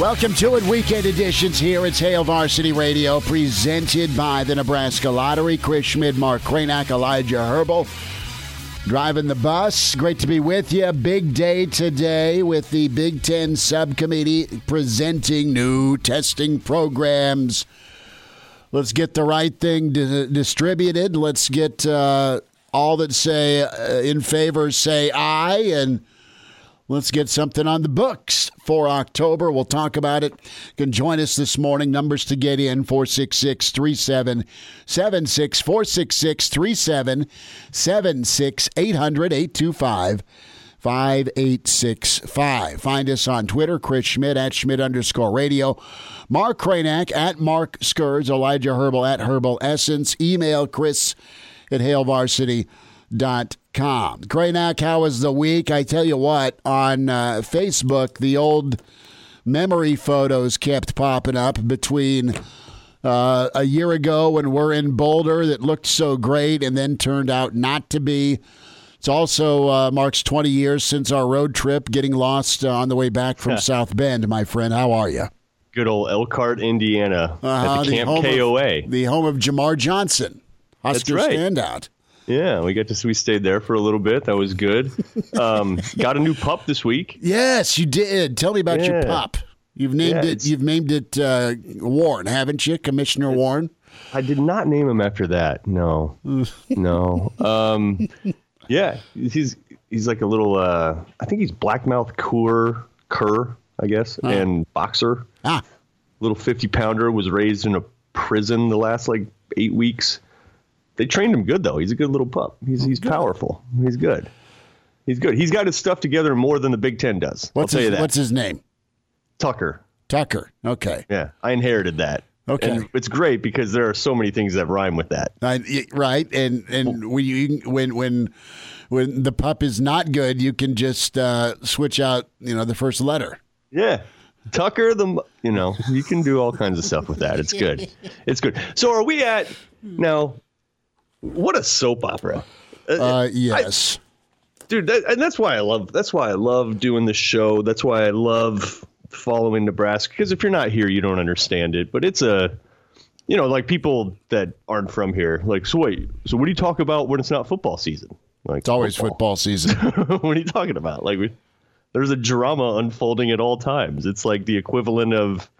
Welcome to it, weekend editions here. It's Hail Varsity Radio, presented by the Nebraska Lottery. Chris Schmidt, Mark Cranack, Elijah Herbal. Driving the bus. Great to be with you. Big day today with the Big Ten Subcommittee presenting new testing programs. Let's get the right thing di- distributed. Let's get uh, all that say uh, in favor say aye and Let's get something on the books for October. We'll talk about it. You can join us this morning. Numbers to get in 466 3776 466 3776 800 825 5865. Find us on Twitter, Chris Schmidt at Schmidt underscore radio. Mark Cranack at Mark Skurs, Elijah Herbal at Herbal Essence. Email Chris at HailVarsity.com. Cranack, how was the week? I tell you what, on uh, Facebook, the old memory photos kept popping up between uh, a year ago when we're in Boulder that looked so great and then turned out not to be. It's also uh, marks 20 years since our road trip, getting lost uh, on the way back from South Bend. My friend, how are you? Good old Elkhart, Indiana, Uh-huh, at the Camp home KOA. Of, the home of Jamar Johnson, Husker right. standout. Yeah, we got to we stayed there for a little bit. That was good. Um, got a new pup this week. Yes, you did. Tell me about your pup. You've named Yeah, it. You've named it uh, Warren, haven't you, Commissioner Warren? I did not name him after that. No, no. Um, yeah, he's he's like a little. Uh, I think he's blackmouth cur, cur, I guess, and boxer. Ah, Little fifty pounder was raised in a prison the last like eight weeks. They trained him good though. He's a good little pup. He's he's powerful. He's good. He's good. He's got his stuff together more than the Big Ten does. what's I'll tell his, you that. what's his name? Tucker. Tucker. Okay. Yeah, I inherited that. Okay. And it's great because there are so many things that rhyme with that. I, right, and and when you when when when the pup is not good, you can just uh, switch out, you know, the first letter. Yeah. Tucker, the you know, you can do all kinds of stuff with that. It's good. It's good. So are we at now? What a soap opera, Uh, yes. dude! That, and that's why I love. That's why I love doing the show. That's why I love following Nebraska. Because if you're not here, you don't understand it. But it's a, you know, like people that aren't from here. Like, so wait, so what do you talk about when it's not football season? Like, it's always football season. what are you talking about? Like, we, there's a drama unfolding at all times. It's like the equivalent of,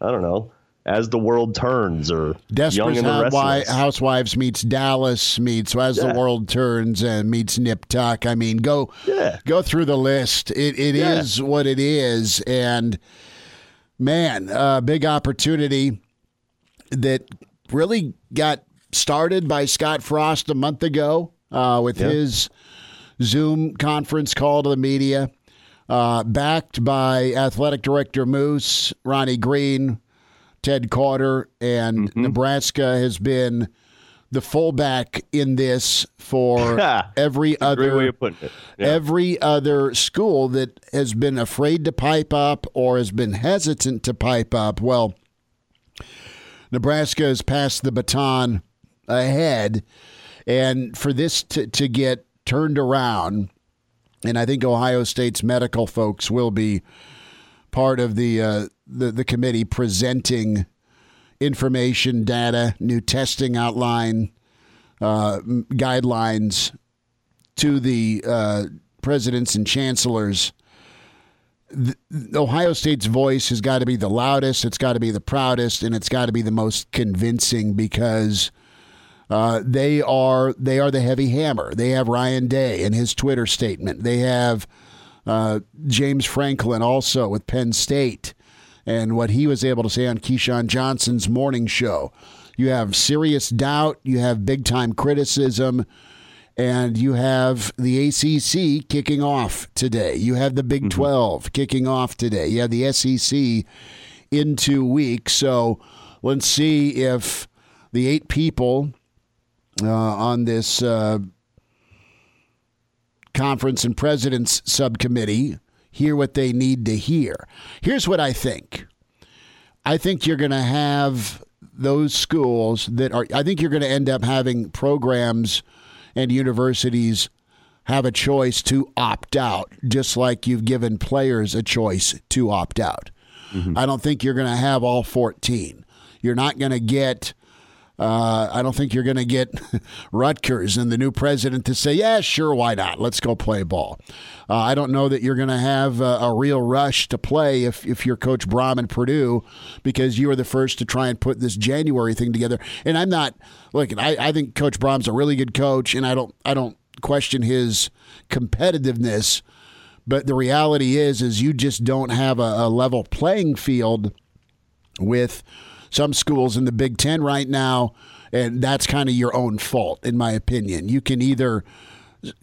I don't know, as the world turns or Young Desperate and the Restless. Housewives meets Dallas meets As the World Turns and meets Nip Tuck. I mean, go Yeah. go through the list. It it is Yeah. what it is, and man, uh, big opportunity that really got started by Scott Frost a month ago uh, with Yeah. his Zoom conference call to the media, uh, backed by athletic director Moos, Ronnie Green, Ted Carter, and Mm-hmm. Nebraska has been the fullback in this for every other of putting it. Yeah. every other school that has been afraid to pipe up or has been hesitant to pipe up. Well, Nebraska has passed the baton ahead, and for this to, to get turned around, and I think Ohio State's medical folks will be part of the uh, the, the committee presenting information, data, new testing outline, uh, guidelines to the uh, presidents and chancellors the, Ohio State's voice has got to be the loudest, it's got to be the proudest, and it's got to be the most convincing because uh, they are they are the heavy hammer. They have Ryan Day in his Twitter statement. They have uh, James Franklin also with Penn State and what he was able to say on Keyshawn Johnson's morning show. You have serious doubt. You have big time criticism and you have the ACC kicking off today. You have the Big mm-hmm. 12 kicking off today. You have the SEC in two weeks. So let's see if the eight people uh, on this uh, conference and presidents subcommittee hear what they need to hear. Here's what I think I think you're going to have those schools that are, I think you're going to end up having programs and universities have a choice to opt out, just like you've given players a choice to opt out. Mm-hmm. I don't think you're going to have all 14. You're not going to get. Uh, I don't think you're going to get Rutgers and the new president to say, "Yeah, sure, why not? Let's go play ball." Uh, I don't know that you're going to have a, a, real rush to play if, if you're Coach Brohm and Purdue because you were the first to try and put this January thing together. And I'm not look. I, I think Coach Brohm's a really good coach, and I don't I don't question his competitiveness. But the reality is, is you just don't have a, a level playing field with some schools in the Big Ten right now, and that's kind of your own fault, in my opinion. You can either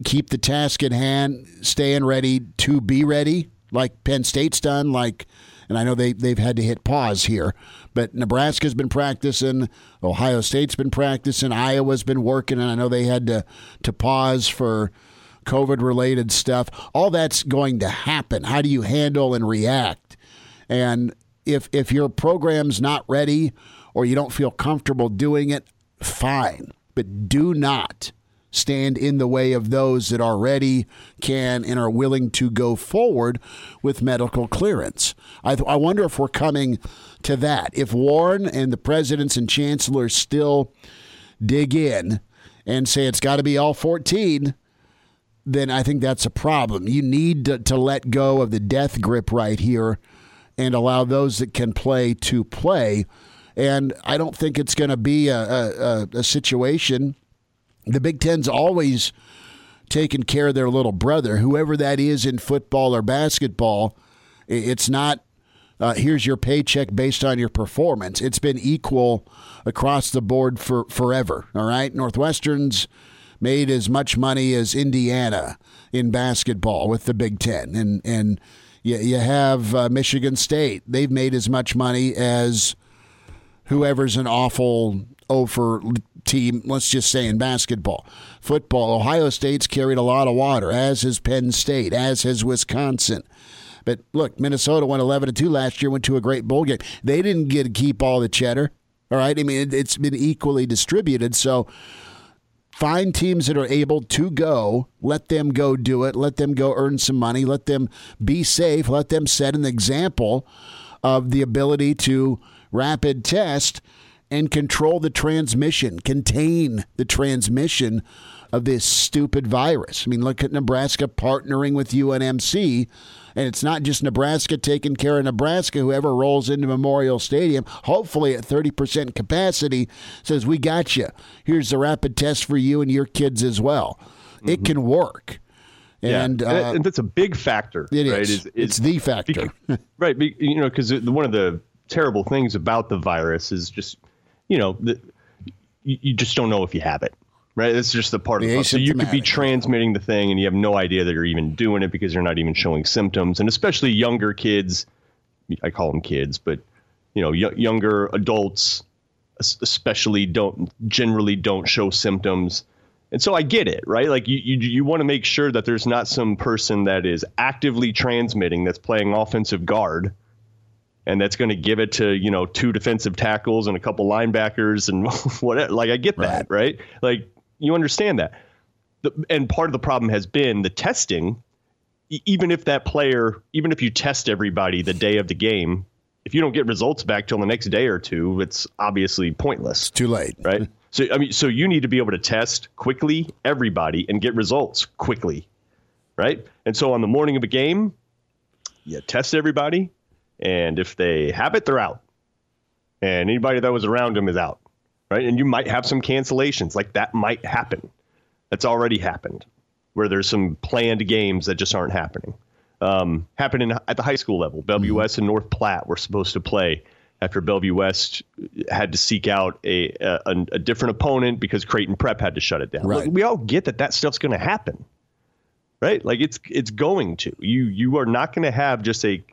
keep the task at hand, staying ready to be ready, like Penn State's done, like and I know they they've had to hit pause here, but Nebraska's been practicing, Ohio State's been practicing, Iowa's been working, and I know they had to to pause for COVID related stuff. All that's going to happen. How do you handle and react? And if if your program's not ready or you don't feel comfortable doing it, fine. But do not stand in the way of those that are ready, can, and are willing to go forward with medical clearance. I, th- I wonder if we're coming to that. If Warren and the presidents and chancellors still dig in and say it's got to be all 14, then I think that's a problem. You need to, to let go of the death grip right here and allow those that can play to play. And I don't think it's going to be a, a, a situation the Big Ten's always taken care of their little brother, whoever that is in football or basketball. It's not uh, here's your paycheck based on your performance. It's been equal across the board for forever. All right, Northwestern's made as much money as Indiana in basketball with the Big Ten, and and you, you have uh, Michigan State. They've made as much money as whoever's an awful over team, let's just say in basketball. Football, Ohio State's carried a lot of water, as has Penn State, as has Wisconsin. But look, Minnesota went 11 2 last year, went to a great bowl game. They didn't get to keep all the cheddar. All right. I mean, it's been equally distributed. So find teams that are able to go, let them go do it, let them go earn some money, let them be safe, let them set an example of the ability to rapid test and control the transmission, contain the transmission of this stupid virus. I mean, look at Nebraska partnering with UNMC, and it's not just Nebraska taking care of Nebraska. Whoever rolls into Memorial Stadium, hopefully at 30% capacity, says, We got you. Here's the rapid test for you and your kids as well. Mm-hmm. It can work. And, yeah. uh, and that's a big factor. It right? is. Is, is it's the factor. Because, right. You know, because one of the terrible things about the virus is just you know, the, you just don't know if you have it right? That's just the part the of it. So you could be transmitting the thing and you have no idea that you're even doing it because you're not even showing symptoms. And especially younger kids, I call them kids, but you know, y- younger adults especially don't generally don't show symptoms. And so I get it, right? Like you, you, you want to make sure that there's not some person that is actively transmitting that's playing offensive guard and that's going to give it to you know two defensive tackles and a couple linebackers and whatever. Like I get that, right? right? Like you understand that. The, and part of the problem has been the testing. Even if that player, even if you test everybody the day of the game, if you don't get results back till the next day or two, it's obviously pointless. It's too late, right? So I mean, so you need to be able to test quickly everybody and get results quickly, right? And so on the morning of a game, you test everybody, and if they have it, they're out. And anybody that was around them is out, right? And you might have some cancellations, like that might happen. That's already happened, where there's some planned games that just aren't happening. Um, happening at the high school level. Bellevue West and North Platte were supposed to play after Bellevue West had to seek out a, a, a different opponent because Creighton Prep had to shut it down. Right. Look, we all get that that stuff's going to happen, right? Like it's it's going to. You you are not going to have just a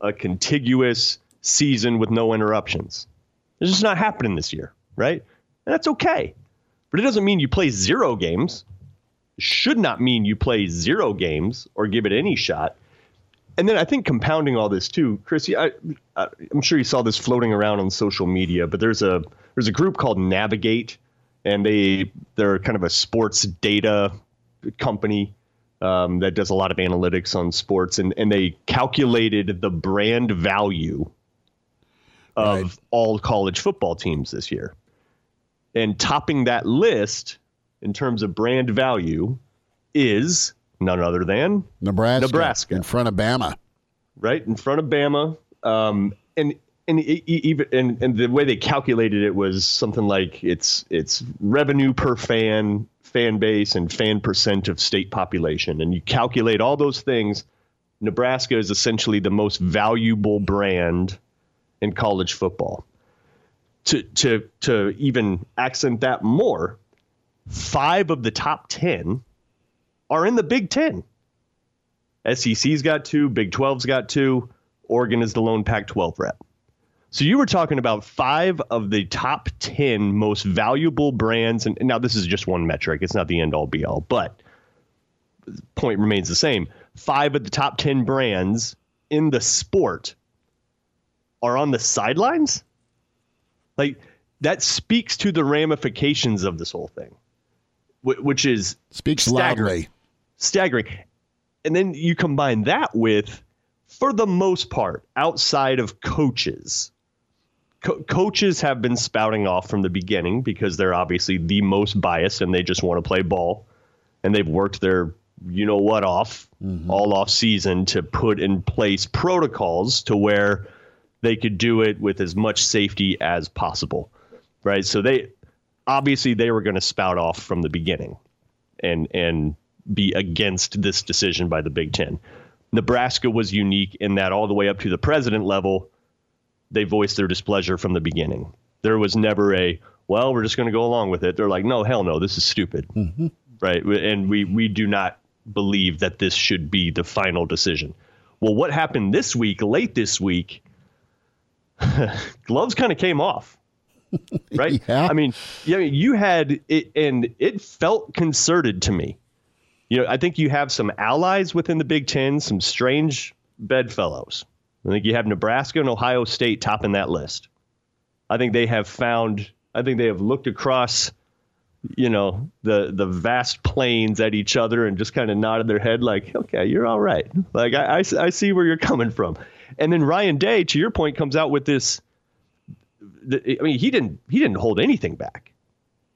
a contiguous season with no interruptions. It's just not happening this year, right? And that's okay. But it doesn't mean you play zero games. It should not mean you play zero games or give it any shot and then I think compounding all this too, Chrissy, I, I, am sure you saw this floating around on social media, but there's a there's a group called Navigate, and they they're kind of a sports data company um, that does a lot of analytics on sports, and and they calculated the brand value of right. all college football teams this year, and topping that list in terms of brand value is none other than Nebraska. Nebraska in front of Bama, right in front of Bama. Um, and and even and, and the way they calculated it was something like it's it's revenue per fan, fan base, and fan percent of state population, and you calculate all those things. Nebraska is essentially the most valuable brand in college football. To to to even accent that more, five of the top ten are in the Big Ten. SEC's got two, Big 12's got two, Oregon is the lone Pac 12 rep. So you were talking about five of the top 10 most valuable brands. And, now this is just one metric, it's not the end all be all, but point remains the same. Five of the top 10 brands in the sport are on the sidelines. Like that speaks to the ramifications of this whole thing, which is speaks staggering. loudly staggering. And then you combine that with, for the most part, outside of coaches, co- coaches have been spouting off from the beginning because they're obviously the most biased and they just want to play ball. And they've worked their you know what off mm-hmm. all off season to put in place protocols to where they could do it with as much safety as possible. Right. So they obviously they were going to spout off from the beginning and and be against this decision by the Big Ten. Nebraska was unique in that all the way up to the president level, they voiced their displeasure from the beginning. There was never a, well, we're just going to go along with it. They're like, no, hell no, this is stupid. Mm-hmm. Right. And we, we do not believe that this should be the final decision. Well, what happened this week, late this week, gloves kind of came off. Right. yeah. I mean, yeah, you had it, and it felt concerted to me you know, I think you have some allies within the Big Ten, some strange bedfellows. I think you have Nebraska and Ohio State topping that list. I think they have found. I think they have looked across, you know, the the vast plains at each other and just kind of nodded their head like, "Okay, you're all right." Like I, I, I see where you're coming from. And then Ryan Day, to your point, comes out with this. I mean, he didn't he didn't hold anything back,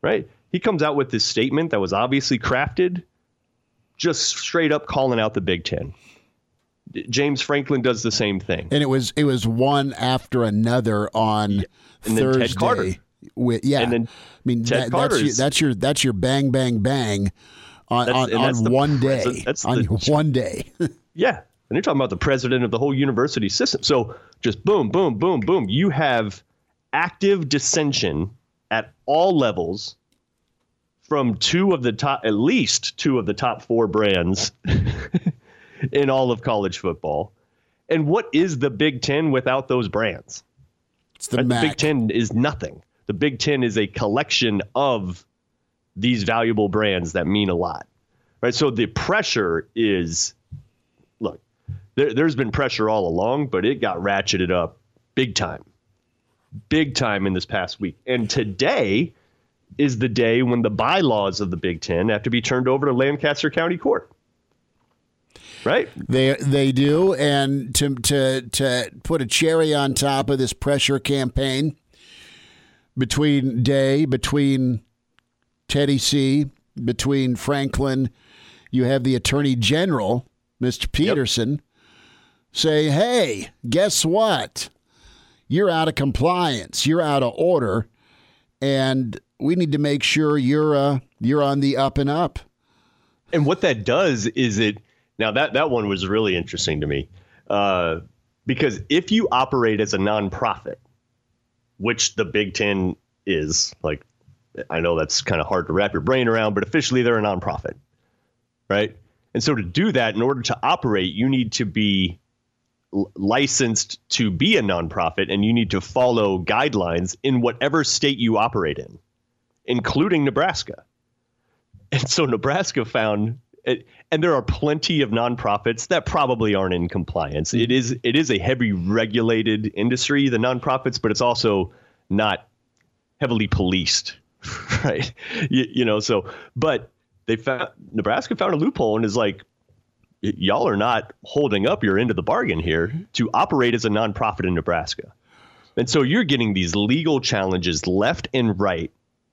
right? He comes out with this statement that was obviously crafted just straight up calling out the Big Ten. James Franklin does the same thing, and it was it was one after another on yeah. and Thursday. Ted Carter. With, yeah, and then I mean that, that's, your, that's your that's your bang bang bang on on, on one day. That's on the, one day. yeah, and you're talking about the president of the whole university system. So just boom, boom, boom, boom. You have active dissension at all levels from two of the top, at least two of the top four brands in all of college football. And what is the Big Ten without those brands? It's the, the Big Ten is nothing. The Big Ten is a collection of these valuable brands that mean a lot, right? So the pressure is, there, there's been pressure all along, but it got ratcheted up big time, big time in this past week. And today, is the day when the bylaws of the Big Ten have to be turned over to Lancaster County Court. Right? They they do, and to to to put a cherry on top of this pressure campaign between Day, between Teddy C, between Franklin, you have the Attorney General, Mr. Peterson, yep. Say, hey, guess what? You're out of compliance. You're out of order. And we need to make sure you're uh, you're on the up and up. And what that does is it now that that one was really interesting to me uh, because if you operate as a nonprofit, which the Big Ten is, like I know that's kind of hard to wrap your brain around, but officially they're a nonprofit, right? And so to do that, in order to operate, you need to be licensed to be a nonprofit and you need to follow guidelines in whatever state you operate in, including Nebraska. And so Nebraska found and there are plenty of nonprofits that probably aren't in compliance. Hmm. It is it is a heavy regulated industry, the nonprofits, but it's also not heavily policed, right? You, you know, so but they found Nebraska found a loophole and is like, y'all are not holding up your end of the bargain here to operate as a nonprofit in Nebraska. And so you're getting these legal challenges left and right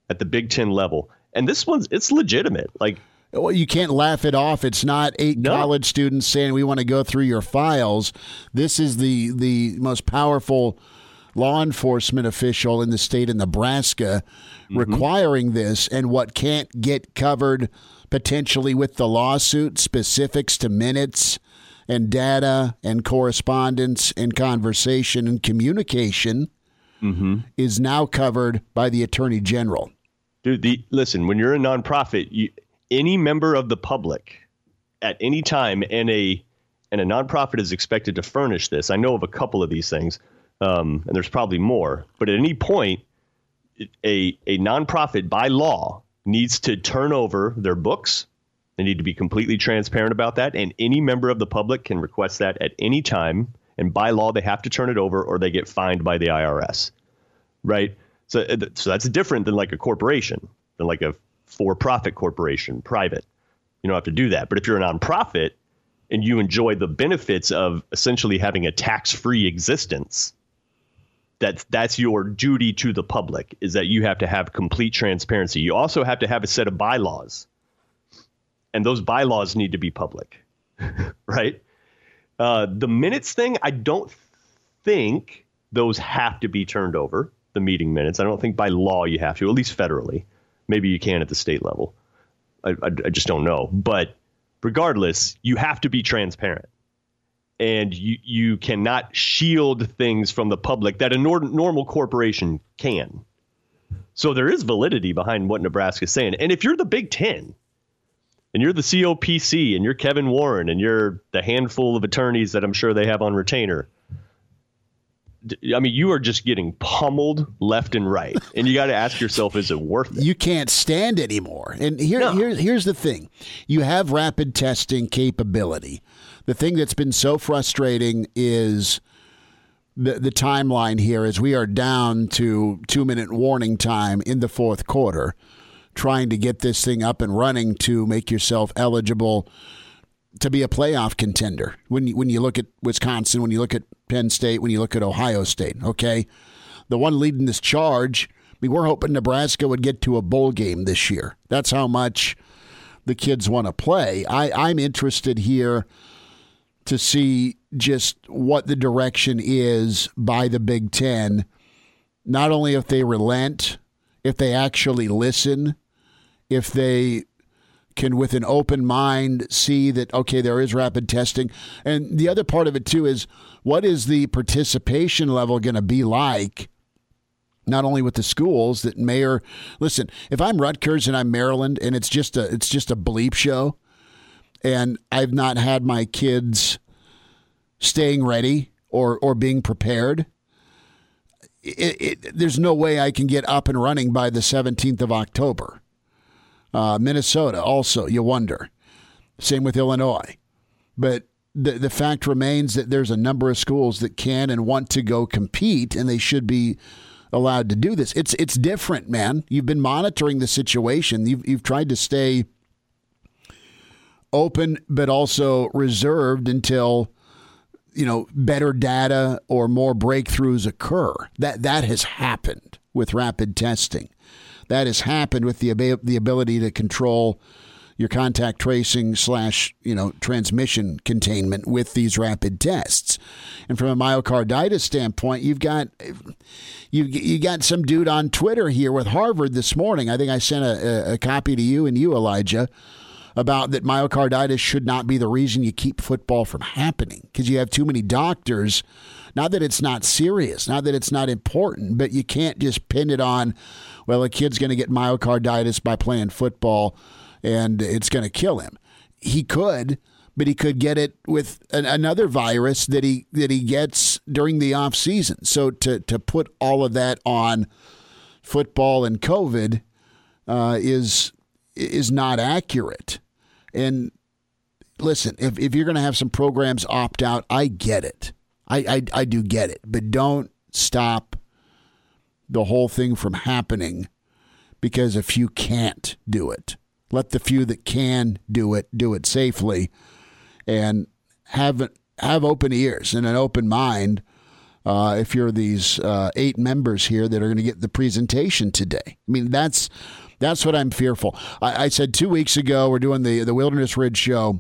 at the Big Ten level. And this one's it's legitimate. Like well, you can't laugh it off. It's not eight no. college students saying we want to go through your files. This is the the most powerful law enforcement official in the state of Nebraska mm-hmm. requiring this and what can't get covered potentially with the lawsuit, specifics to minutes and data and correspondence and conversation and communication mm-hmm. is now covered by the attorney general. Dude, the, listen, when you're a nonprofit, you, any member of the public at any time and a and a nonprofit is expected to furnish this. I know of a couple of these things, um, and there's probably more. But at any point, a a nonprofit by law needs to turn over their books. They need to be completely transparent about that, and any member of the public can request that at any time. And by law, they have to turn it over, or they get fined by the IRS. Right. So, uh, so that's different than like a corporation, than like a for-profit corporation, private. You don't have to do that. But if you're a nonprofit and you enjoy the benefits of essentially having a tax-free existence, that's that's your duty to the public is that you have to have complete transparency. You also have to have a set of bylaws. And those bylaws need to be public. right? Uh, the minutes thing, I don't think those have to be turned over, the meeting minutes. I don't think by law you have to, at least federally. Maybe you can at the state level. I, I, I just don't know. But regardless, you have to be transparent and you, you cannot shield things from the public that a nor- normal corporation can. So there is validity behind what Nebraska is saying. And if you're the Big Ten and you're the COPC and you're Kevin Warren and you're the handful of attorneys that I'm sure they have on retainer – I mean, you are just getting pummeled left and right, and you got to ask yourself, is it worth it? You can't stand anymore. And here, no. here, here's the thing: you have rapid testing capability. The thing that's been so frustrating is the the timeline here, as we are down to two minute warning time in the fourth quarter, trying to get this thing up and running to make yourself eligible to be a playoff contender. When you, when you look at Wisconsin, when you look at Penn State, when you look at Ohio State, okay, the one leading this charge. I mean, we're hoping Nebraska would get to a bowl game this year. That's how much the kids want to play. I, I'm interested here to see just what the direction is by the Big Ten. Not only if they relent, if they actually listen, if they can with an open mind see that okay there is rapid testing and the other part of it too is what is the participation level going to be like not only with the schools that mayor listen if i'm rutgers and i'm maryland and it's just a it's just a bleep show and i've not had my kids staying ready or or being prepared it, it, there's no way i can get up and running by the 17th of october uh, Minnesota, also, you wonder. Same with Illinois. But the, the fact remains that there's a number of schools that can and want to go compete, and they should be allowed to do this. It's it's different, man. You've been monitoring the situation. You've you've tried to stay open, but also reserved until you know better data or more breakthroughs occur. That that has happened with rapid testing that has happened with the the ability to control your contact tracing slash you know transmission containment with these rapid tests. And from a myocarditis standpoint, you've got you you got some dude on Twitter here with Harvard this morning. I think I sent a, a, a copy to you and you, Elijah, about that myocarditis should not be the reason you keep football from happening because you have too many doctors. Not that it's not serious, not that it's not important, but you can't just pin it on, well, a kid's going to get myocarditis by playing football and it's going to kill him. He could, but he could get it with an, another virus that he that he gets during the off season. So to to put all of that on football and COVID uh, is is not accurate. And listen, if if you're going to have some programs opt out, I get it. I, I I do get it, but don't stop the whole thing from happening because a few can't do it. Let the few that can do it do it safely, and have have open ears and an open mind. Uh, if you're these uh, eight members here that are going to get the presentation today, I mean that's that's what I'm fearful. I, I said two weeks ago we're doing the the Wilderness Ridge show.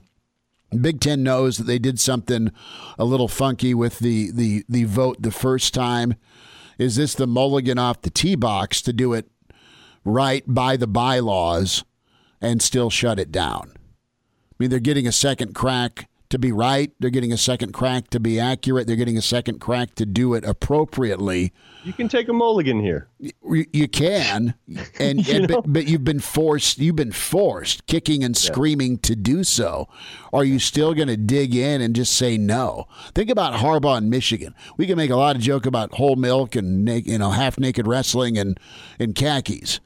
Big Ten knows that they did something a little funky with the the the vote the first time. Is this the mulligan off the tee box to do it right by the bylaws? and still shut it down. I mean, they're getting a second crack to be right. They're getting a second crack to be accurate. They're getting a second crack to do it appropriately. You can take a mulligan here. You, you can, and, you and but, but, you've been forced. You've been forced, kicking and screaming yeah. to do so. Are you still going to dig in and just say no? Think about Harbaugh in Michigan. We can make a lot of joke about whole milk and you know half naked wrestling and and khakis.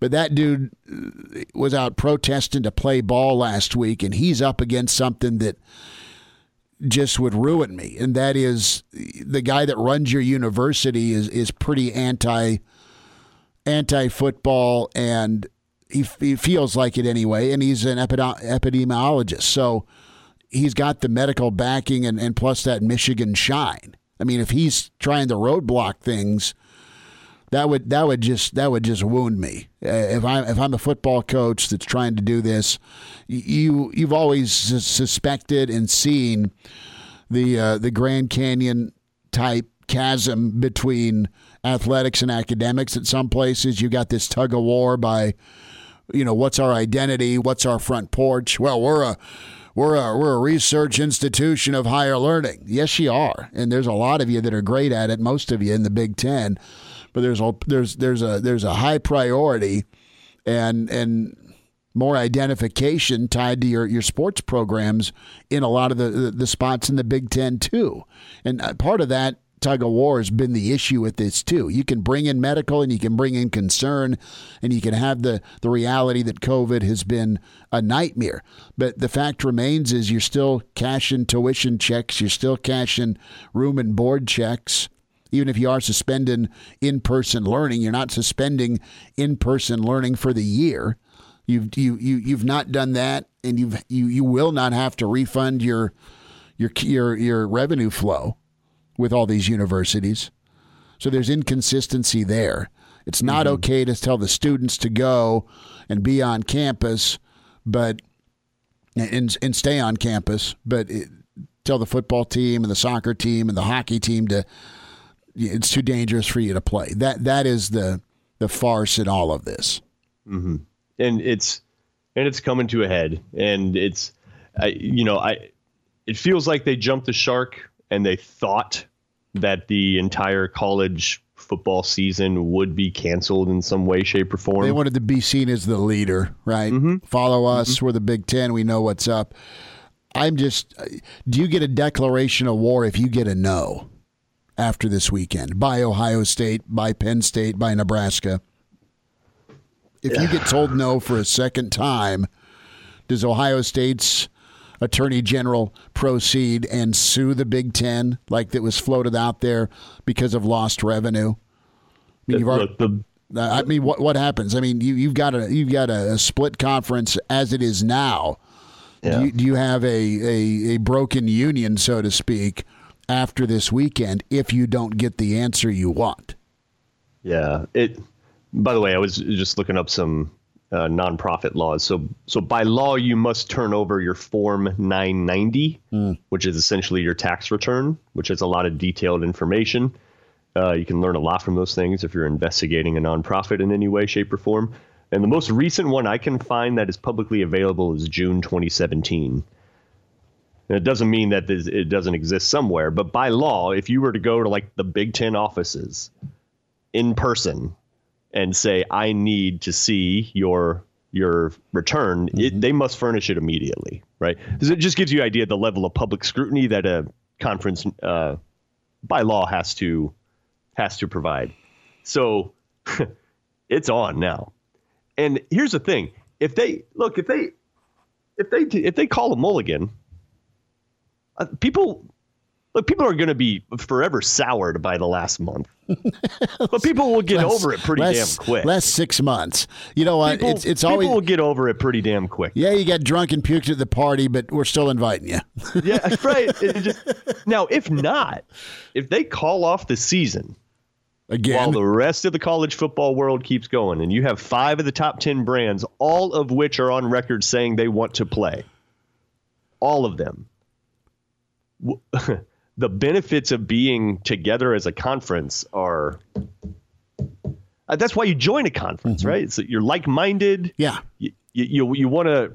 But that dude uh, was out protesting to play ball last week, and he's up against something that just would ruin me. And that is the guy that runs your university is is pretty anti anti football, and he, he feels like it anyway. And he's an epidemiologist, so he's got the medical backing, and, and plus that Michigan shine. I mean, if he's trying to roadblock things that would that would just that would just wound me. Uh, if I if I'm a football coach that's trying to do this, you you've always suspected and seen the uh, the Grand Canyon type chasm between athletics and academics. At some places, you got this tug of war by, you know, what's our identity? What's our front porch? Well, we're a we're a, we're a research institution of higher learning. Yes, you are, and there's a lot of you that are great at it. Most of you in the Big Ten but there's a there's there's a there's a high priority and and more identification tied to your, your sports programs in a lot of the, the, the spots in the Big Ten too. And uh, part of that tug of war has been the issue with this too. You can bring in medical and you can bring in concern and you can have the, the reality that COVID has been a nightmare. But the fact remains is you're still cashing tuition checks, you're still cashing room and board checks even if you are suspending in person learning, you're not suspending in person learning for the year. You've you, you you've not done that, and you've you you will not have to refund your your your your revenue flow with all these universities. So there's inconsistency there. It's not mm-hmm. okay to tell the students to go and be on campus, but and and stay on campus, but it, tell the football team and the soccer team and the hockey team to it's too dangerous for you to play. That that is the the farce in all of this. Mm-hmm. And it's and it's coming to a head. And it's, I, you know, I it feels like they jumped the shark and they thought that the entire college football season would be canceled in some way, shape, or form. They wanted to be seen as the leader, right? Mm-hmm. Follow us. Mm-hmm. We're the Big Ten. We know what's up. I'm just. Do you get a declaration of war if you get a no? After this weekend by Ohio State, by Penn State, by Nebraska. If yeah. you get told no for a second time, does Ohio State's attorney general proceed and sue the Big Ten like that was floated out there because of lost revenue? I mean, you've already, the, I mean, what what happens? I mean, you you've got a you've got a, a split conference as it is now. Yeah. Do, you, do you have a, a, a broken union, so to speak, after this weekend if you don't get the answer you want. Yeah. It. By the way, I was just looking up some uh, nonprofit laws. So, so by law, you must turn over your Form 990, which is essentially your tax return, which has a lot of detailed information. Uh, you can learn a lot from those things if you're investigating a nonprofit in any way, shape, or form. And the most recent one I can find that is publicly available is June 2017. And it doesn't mean that this, it doesn't exist somewhere, but by law, if you were to go to like the Big Ten offices in person and say, "I need to see your your return," it, they must furnish it immediately, right? Because it just gives you an idea of the level of public scrutiny that a conference uh, by law has to has to provide. So it's on now. And here's the thing: if they look, if they if they if they call a mulligan, uh, people look, people are going to be forever soured by the last month, but people will get over it pretty less, damn quick. Last six months. You know what? people, it's it's people always will get over it pretty damn quick. yeah. You got drunk and puked at the party, but we're still inviting you. Yeah, right. Just- now, if not, if they call off the season Again, while the rest of the college football world keeps going, and you have five of the top 10 brands, all of which are on record saying they want to play, all of them, the benefits of being together as a conference are. uh, That's why you join a conference, right? So you're like-minded. yeah. You you you want to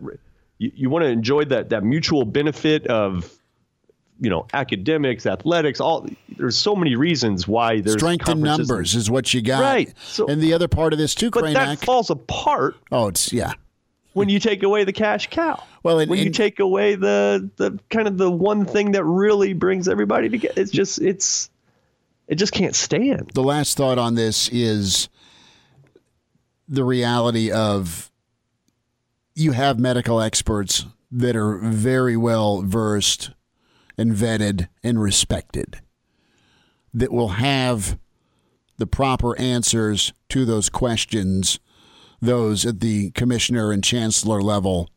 you, you want to enjoy that that mutual benefit of you know academics, athletics. All there's so many reasons why there's Strength in numbers is what you got. Right. So- and the other part of this too, But that falls apart oh, it's yeah. When you take away the cash cow. Well, and- when you take away the the kind of the one thing that really brings everybody together, it's just it's it just can't stand. the last thought on this is the reality of you have medical experts that are very well versed and vetted and respected that will have the proper answers to those questions those at the commissioner and chancellor level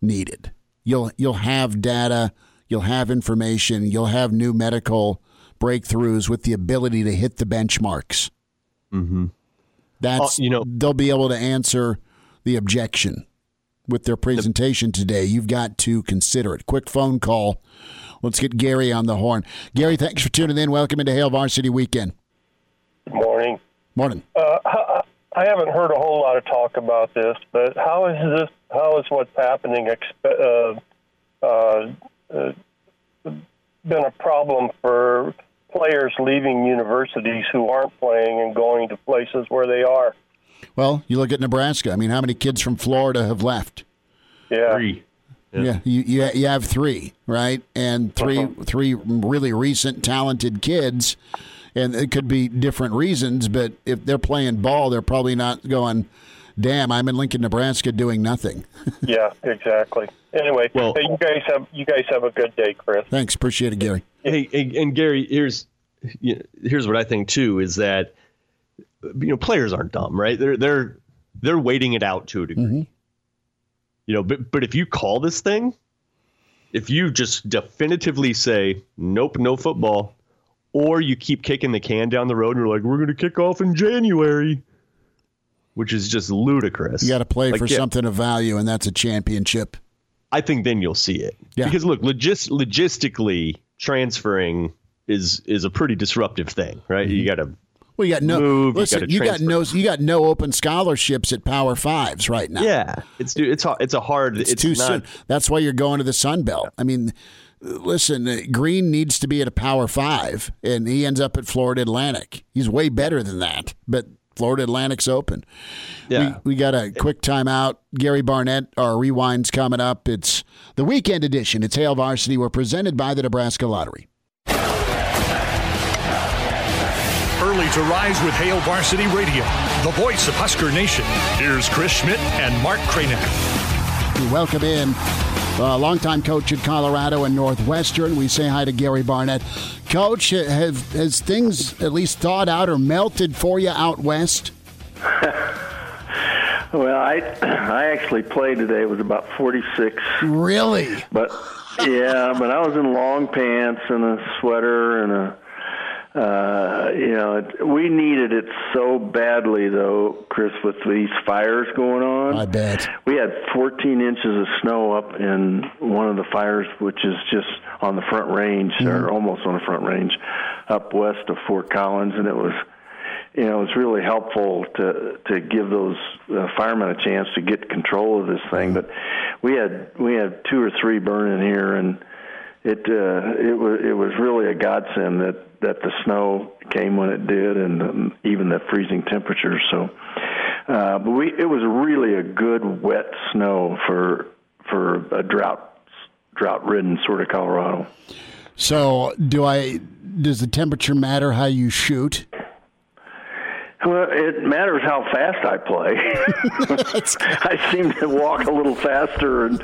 needed. You'll you'll have data you'll have information you'll have new medical breakthroughs with the ability to hit the benchmarks. Mm-hmm. that's Uh, you know- they'll be able to answer the objection with their presentation today. You've got to consider it. Quick phone call. Let's get gary on the horn. Gary thanks for tuning in. Welcome into hail varsity weekend. Morning. morning I haven't heard a whole lot of talk about this, but how is this? How is what's happening expe- uh, uh, uh, been a problem for players leaving universities who aren't playing and going to places where they are? well you look at nebraska i mean how many kids from florida have left Yeah, Three. Yeah, you, you you have three, right? And 3 Uh-huh. three really recent talented kids, and it could be different reasons. But if they're playing ball, they're probably not going. Damn, I'm in Lincoln, Nebraska, doing nothing. yeah, exactly. Anyway, Well- hey, you guys have you guys have a good day, Chris. Thanks, appreciate it, Gary. Hey, and, and Gary, here's here's what I think too is that you know players aren't dumb, right? They're they're they're waiting it out to a degree. Mm-hmm. You know, but but if you call this thing, if you just definitively say nope, no football, or you keep kicking the can down the road and you're like, we're going to kick off in January, which is just ludicrous. You got to play Like, for yeah, something of value, and that's a championship. I think then you'll see it. Yeah. Because look, logis- logistically transferring is is a pretty disruptive thing, right? Mm-hmm. You got to Well, you got no Move, you listen. gotta You, got no you got no open scholarships at Power Fives right now. yeah. It's it's a- it's a hard. It's, it's, too not, soon. That's why you're going to the Sun Belt. I mean, listen, uh, Green needs to be at a Power Five, and he ends up at Florida Atlantic. He's way better than that, but Florida Atlantic's open. Yeah. We, we got a quick timeout. Gary Barnett, our rewind's coming up. It's the weekend edition. It's Hail Varsity. We're presented by the Nebraska Lottery. Early to rise with Hail Varsity Radio, the voice of Husker Nation. Here's Chris Schmidt and Mark Kranek. We welcome in uh, longtime coach at Colorado and Northwestern. We say hi to Gary Barnett. Coach, have has things at least thawed out or melted for you out west? Well, I I actually played today. It was about 46, Really? but yeah, but I was in long pants and a sweater and a uh, you know, we needed it so badly, though, Chris, with these fires going on. I bet. We had 14 inches of snow up in one of the fires, which is just on the front range, mm-hmm. or almost on the front range, up west of Fort Collins, and it was you know, it's really helpful to to give those uh, firemen a chance to get control of this thing. But we had we had two or three burning here, and it uh, it was it was really a godsend that that the snow came when it did, and um, even the freezing temperatures. So, uh, but we it was really a good wet snow for for a drought drought ridden sort of Colorado. So, do I? Does the temperature matter how you shoot? Well, it matters how fast I play. I seem to walk a little faster and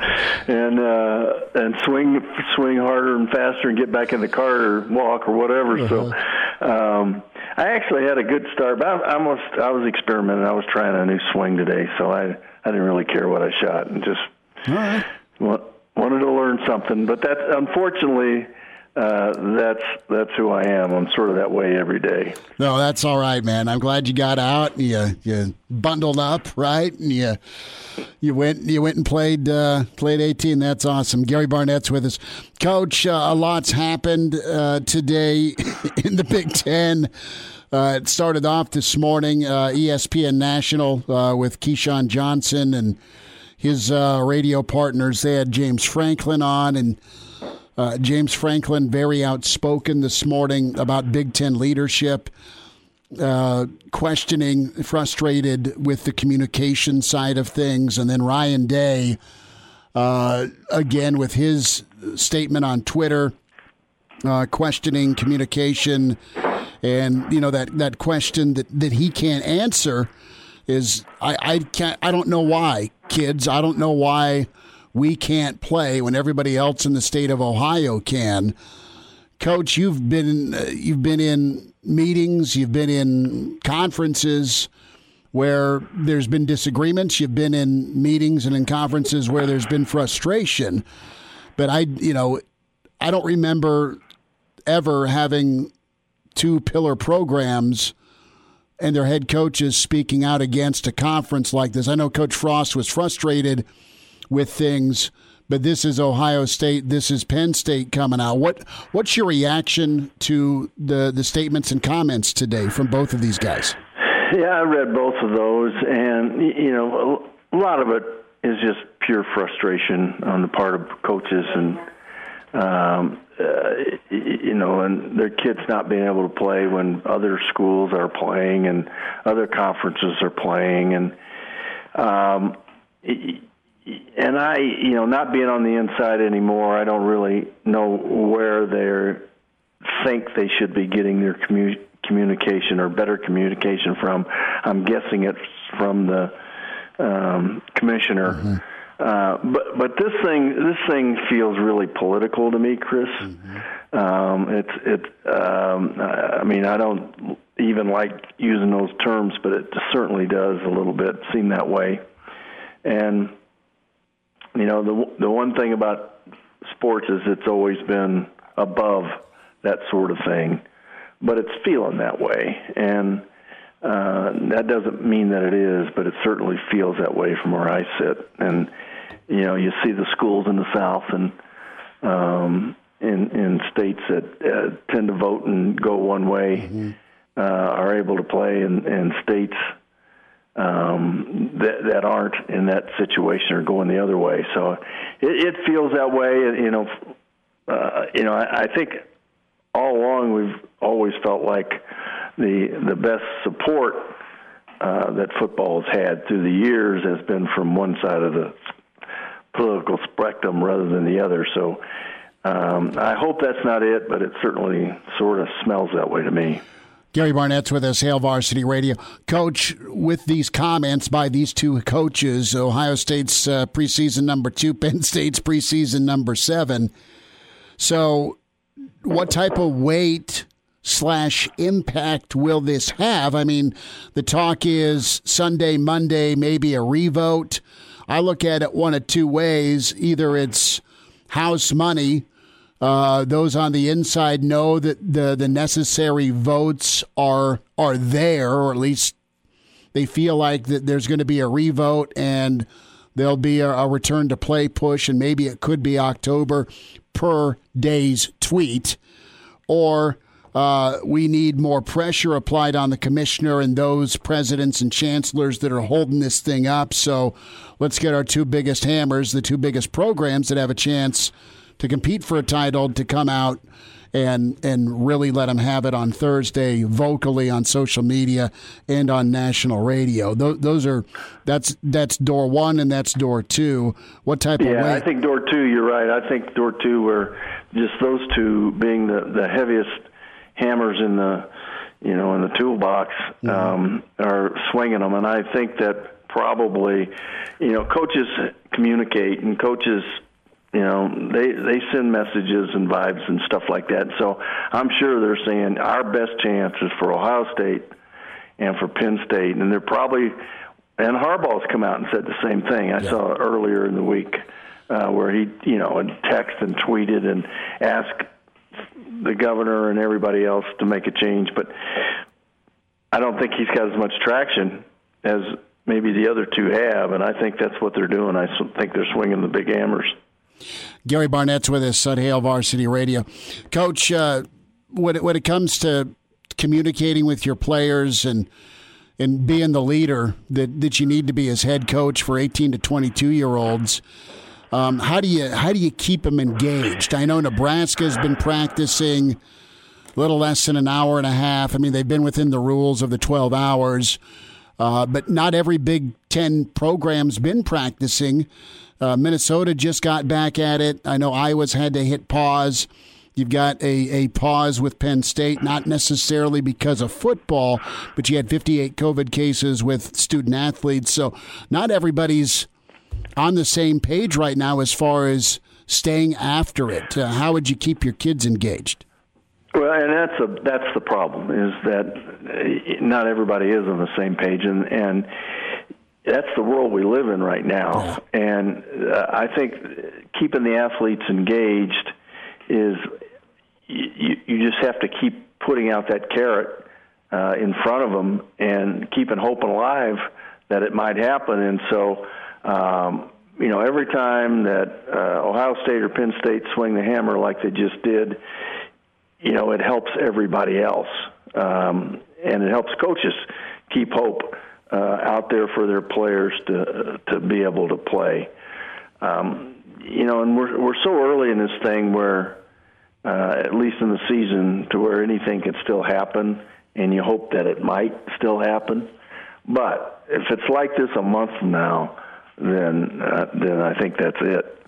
and uh, and swing swing harder and faster and get back in the car or walk or whatever. Uh-huh. So um, I actually had a good start. But I, I almost I was experimenting. I was trying a new swing today, so I I didn't really care what I shot and just All right. wanted to learn something. But that's unfortunately uh, that's that's who I am. I'm sort of that way every day. No, that's all right, man. I'm glad you got out. And you you bundled up, right? And you you went you went and played uh, played 18. That's awesome. Gary Barnett's with us, Coach. Uh, a lot's happened uh, today in the Big Ten. Uh, it started off this morning, ESPN National with Keyshawn Johnson and his radio partners. They had James Franklin on and uh, James Franklin, very outspoken this morning about Big Ten leadership, uh, questioning, frustrated with the communication side of things. And then Ryan Day, uh, again, with his statement on Twitter, uh, questioning communication. And, you know, that, that question that, that he can't answer is I, I can't, I don't know why, kids. I don't know why we can't play when everybody else in the state of Ohio can. Coach, you've been uh, you've been in meetings, you've been in conferences where there's been disagreements, you've been in meetings and in conferences where there's been frustration. But I, you know, I don't remember ever having two pillar programs and their head coaches speaking out against a conference like this. I know Coach Frost was frustrated with things. But this is Ohio State. This is Penn State coming out. What what's your reaction to the the statements and comments today from both of these guys? Yeah, I read both of those, and you know, a lot of it is just pure frustration on the part of coaches and um, uh, you know, and their kids not being able to play when other schools are playing and other conferences are playing, and um, and I, you know, not being on the inside anymore, I don't really know where they think they should be getting their commu- communication or better communication from. I'm guessing it's from the um, commissioner. Mm-hmm. Uh, but but this thing this thing feels really political to me, Chris. Mm-hmm. Um, it's it. Um, I mean, I don't even like using those terms, but it certainly does a little bit seem that way. And you know, the the one thing about sports is it's always been above that sort of thing, but it's feeling that way, and uh, that doesn't mean that it is, but it certainly feels that way from where I sit. And you know, you see the schools in the South and um, in in states that uh, tend to vote and go one way mm-hmm. uh, are able to play, and, and states um, that, that aren't in that situation or going the other way. So it, it feels that way. You know, uh, you know. I, I think all along we've always felt like the the best support uh, that football has had through the years has been from one side of the political spectrum rather than the other. So um, I hope that's not it, but it certainly sort of smells that way to me. Gary Barnett's with us, Hail Varsity Radio. Coach, with these comments by these two coaches, Ohio State's uh, preseason number two, Penn State's preseason number seven. So, what type of weight slash impact will this have? I mean, the talk is Sunday, Monday, maybe a revote. I look at it one of two ways. Either it's house money Uh, those on the inside know that the the necessary votes are are there, or at least they feel like that there's going to be a revote and there'll be a, a return to play push, and maybe it could be October per day's tweet, or uh, we need more pressure applied on the commissioner and those presidents and chancellors that are holding this thing up. So let's get our two biggest hammers, the two biggest programs that have a chance to compete for a title to come out and and really let them have it on Thursday vocally on social media and on national radio. Those, those are that's that's door one and that's door two. What type yeah, of Yeah, I think door two. You're right. I think door two were just those two being the the heaviest hammers in the you know in the toolbox mm-hmm. um, are swinging them, and I think that probably you know coaches communicate and coaches you know they they send messages and vibes and stuff like that. So i'm sure they're saying our best chance is for ohio state and for penn state. And they're probably and harbaugh's come out and said the same thing. I yeah. saw earlier in the week uh, where he you know text and tweeted and asked the governor and everybody else to make a change. But i don't think he's got as much traction as maybe the other two have. And i think that's what they're doing. I think they're swinging the big hammers Gary Barnett's with us at Hail Varsity Radio. Coach, uh, when, it, when it comes to communicating with your players and and being the leader that, that you need to be as head coach for 18 to 22 year olds, um, how do you how do you keep them engaged? I know Nebraska's been practicing a little less than an hour and a half. I mean, they've been within the rules of the 12 hours, uh, but not every Big Ten program's been practicing. Uh, Minnesota just got back at it. I know Iowa's had to hit pause. You've got a, a pause with Penn State, not necessarily because of football, but you had 58 COVID cases with student athletes. So not everybody's on the same page right now as far as staying after it. Uh, how would you keep your kids engaged? Well, and that's a that's the problem is that uh, not everybody is on the same page, and and that's the world we live in right now. And uh, I think keeping the athletes engaged is you, you just have to keep putting out that carrot uh, in front of them and keeping hope alive that it might happen. And so, um, you know, every time that uh, Ohio State or Penn State swing the hammer like they just did, you know, it helps everybody else. Um, and it helps coaches keep hope uh, out there for their players to to be able to play. Um, you know, and we're we're so early in this thing where, uh, at least in the season, to where anything could still happen, and you hope that it might still happen. But if it's like this a month from now, then uh, then I think that's it.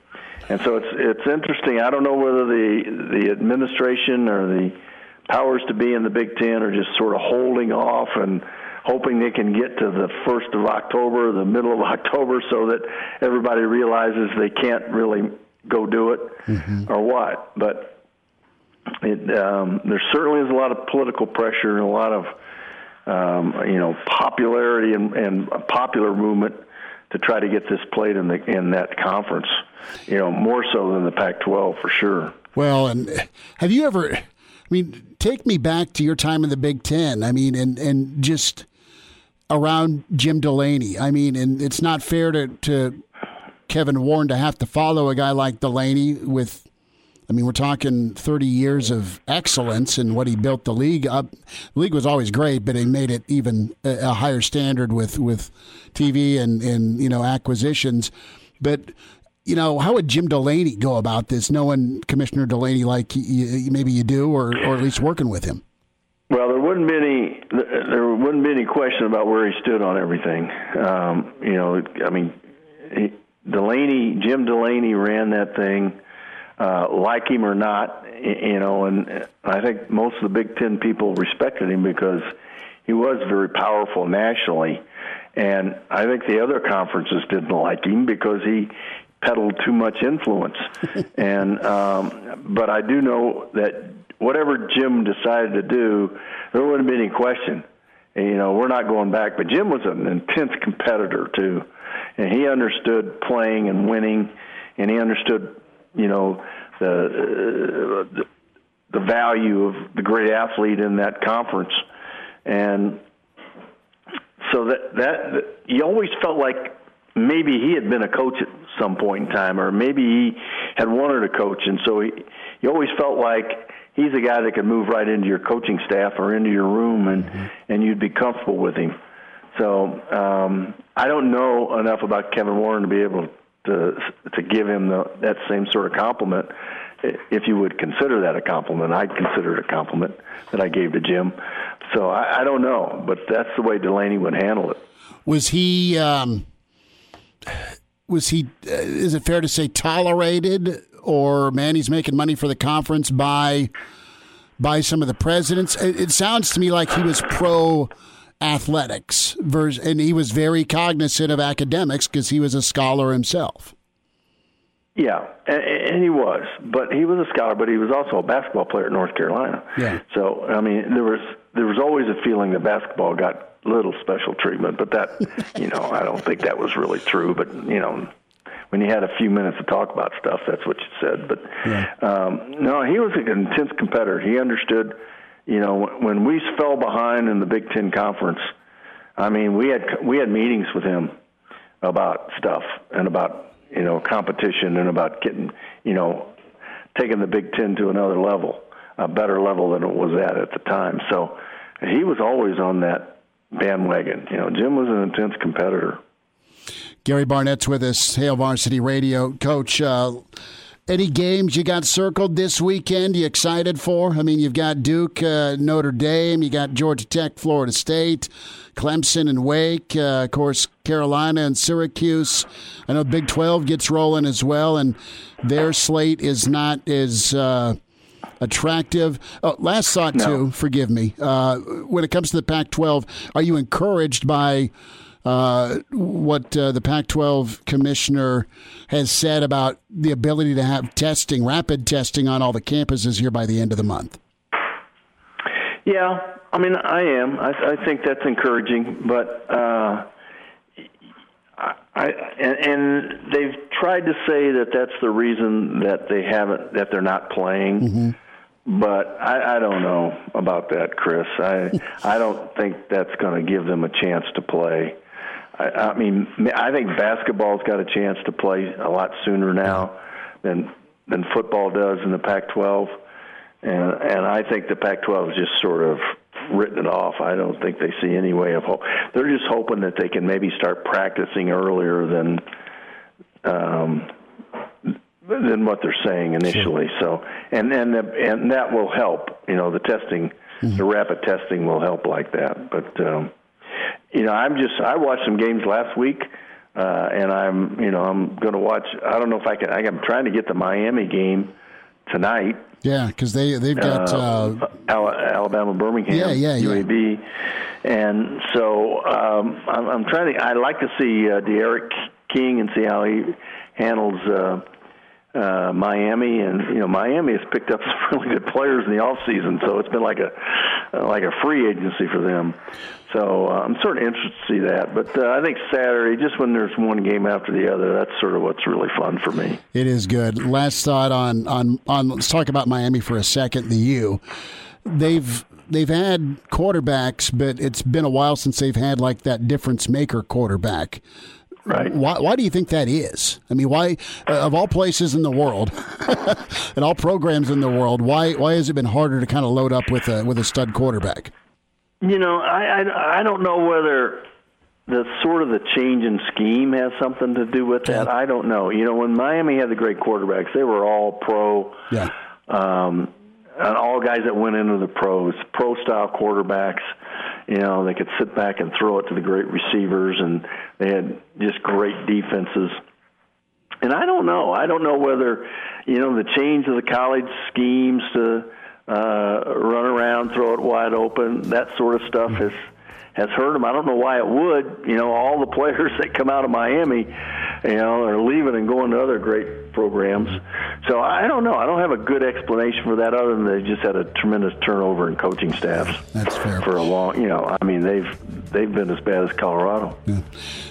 And so it's it's interesting. I don't know whether the the administration or the powers to be in the Big Ten are just sort of holding off and hoping they can get to the first of October, the middle of October, so that everybody realizes they can't really go do it mm-hmm. or what. But it, um, there certainly is a lot of political pressure and a lot of um, you know popularity and, and a popular movement to try to get this played in the in that conference. You know, more so than the Pac-12 for sure. Well, and have you ever? I mean, take me back to your time in the Big Ten. I mean, and and just around Jim Delaney. I mean, and it's not fair to, to Kevin Warren to have to follow a guy like Delaney with. I mean, we're talking 30 years of excellence and what he built the league up. The league was always great, but he made it even a, higher standard with, with TV and, and, you know, acquisitions. But, you know, how would Jim Delaney go about this, knowing Commissioner Delaney like you, maybe you do, or, or at least working with him? Well, there wouldn't be any there wouldn't be any question about where he stood on everything. Um, you know, I mean, he, Delaney, Jim Delaney ran that thing, uh, like him or not. You know, and I think most of the Big Ten people respected him because he was very powerful nationally. And I think the other conferences didn't like him because he peddled too much influence. and um, but I do know that whatever Jim decided to do, there wouldn't be any question. You know, we're not going back. But Jim was an intense competitor too, and he understood playing and winning, and he understood, you know, the, uh, the value of the great athlete in that conference, and so that that you always felt like maybe he had been a coach at some point in time, or maybe he had wanted to coach, and so he you always felt like he's a guy that could move right into your coaching staff or into your room, and mm-hmm. and you'd be comfortable with him. So um, I don't know enough about Kevin Warren to be able to to give him the, that same sort of compliment. If you would consider that a compliment, I'd consider it a compliment that I gave to Jim. So I, I don't know, but that's the way Delaney would handle it. Was he? Um, was he? Uh, is it fair to say tolerated, or man, he's making money for the conference by by some of the presidents? It, it sounds to me like he was pro athletics, and he was very cognizant of academics because he was a scholar himself. Yeah, and, and he was, but he was a scholar, but he was also a basketball player at North Carolina. Yeah. So I mean, there was there was always a feeling that basketball got little special treatment, but that you know I don't think that was really true. But you know, when you had a few minutes to talk about stuff, that's what you said. But yeah. um, no, he was an intense competitor. He understood you know, when we fell behind in the Big Ten conference, I mean, we had we had meetings with him about stuff and about you know competition and about getting you know taking the Big Ten to another level, a better level than it was at at the time. So he was always on that bandwagon. You know, Jim was an intense competitor. Gary Barnett's with us, Hail Varsity Radio. Coach, uh, any games you got circled this weekend you excited for? I mean, you've got Duke, uh, Notre Dame, you got Georgia Tech, Florida State, Clemson and Wake, uh, of course, Carolina and Syracuse. I know Big 12 gets rolling as well, and their slate is not as. Uh, attractive. Oh, last thought, no. too, forgive me. Uh, when it comes to the Pac 12, are you encouraged by uh, what uh, the Pac 12 commissioner has said about the ability to have testing, rapid testing on all the campuses here by the end of the month. Yeah, I mean, I am. I, I think that's encouraging, but. Uh, I, and, and they've tried to say that that's the reason that they haven't that they're not playing. Mm-hmm. But I, I don't know about that, Chris. I I don't think that's going to give them a chance to play. I, I mean, I think basketball's got a chance to play a lot sooner now than than football does in the Pac-12, and and I think the Pac-12 is just sort of written it off. I don't think they see any way of hope. They're just hoping that they can maybe start practicing earlier than um, than what they're saying initially. Sure. So, and and and that will help. You know, the testing, mm-hmm. the rapid testing will help like that. But um, you know, I'm just I watched some games last week, uh, and I'm you know I'm going to watch. I don't know if I can. I'm trying to get the Miami game tonight. Yeah, because they they've got uh, uh, Alabama, Birmingham, yeah, yeah, UAB, yeah. and so um, I'm, I'm trying to. I like to see uh, D'Eriq King and see how he handles. Uh, uh, Miami, and you know Miami has picked up some really good players in the off season, so it's been like a like a free agency for them. So uh, I'm sort of interested to see that. But uh, I think Saturday, just when there's one game after the other, that's sort of what's really fun for me. It is good. Last thought on on on. Let's talk about Miami for a second. The U, they've they've had quarterbacks, but it's been a while since they've had like that difference maker quarterback. Right. Why, why do you think that is? I mean, why, uh, of all places in the world, and all programs in the world, why why has it been harder to kind of load up with a with a stud quarterback? You know, I, I I don't know whether the sort of the change in scheme has something to do with that. I don't know. You know, when Miami had the great quarterbacks, they were all pro. Yeah. Um, and all guys that went into the pros, pro style quarterbacks. You know, they could sit back and throw it to the great receivers, and they had just great defenses. And I don't know. I don't know whether, you know, the change of the college schemes to uh, run around, throw it wide open, that sort of stuff has has hurt them. I don't know why it would. You know, all the players that come out of Miami, you know, are leaving and going to other great programs. So I don't know. I don't have a good explanation for that other than they just had a tremendous turnover in coaching staffs. That's fair. For a long, you know, I mean they've they've been as bad as Colorado. Yeah.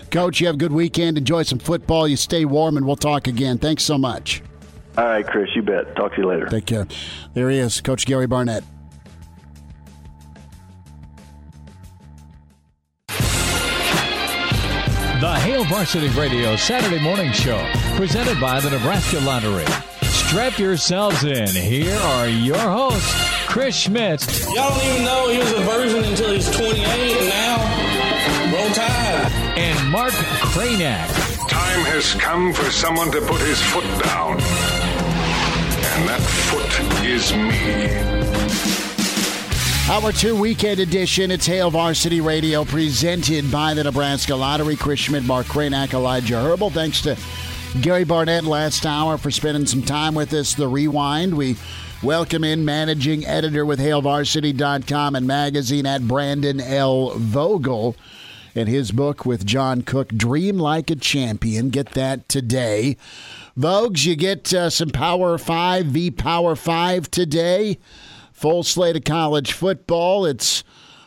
Coach, you have a good weekend. Enjoy some football. You stay warm, and we'll talk again. Thanks so much. All right, Chris, you bet. Talk to you later. Take care. There he is, Coach Gary Barnett. The Hail Varsity Radio Saturday Morning Show, presented by the Nebraska Lottery. Strap yourselves in. Here are your hosts, Chris Schmidt. Y'all don't even know he was a virgin until he's 28, and now roll tide. And Mark Cranack. Time has come for someone to put his foot down. And that foot is me. Hour two weekend edition. It's Hail Varsity Radio presented by the Nebraska Lottery. Chris Schmidt, Mark Cranack, Elijah Herbal. Thanks to Gary Barnett last hour for spending some time with us. The Rewind. We welcome in managing editor with HailVarsity.com and magazine at Brandon L. Vogel and his book with John Cook, Dream Like a Champion. Get that today. Vogues, you get uh, some Power 5, V Power 5 today. Full slate of college football. It's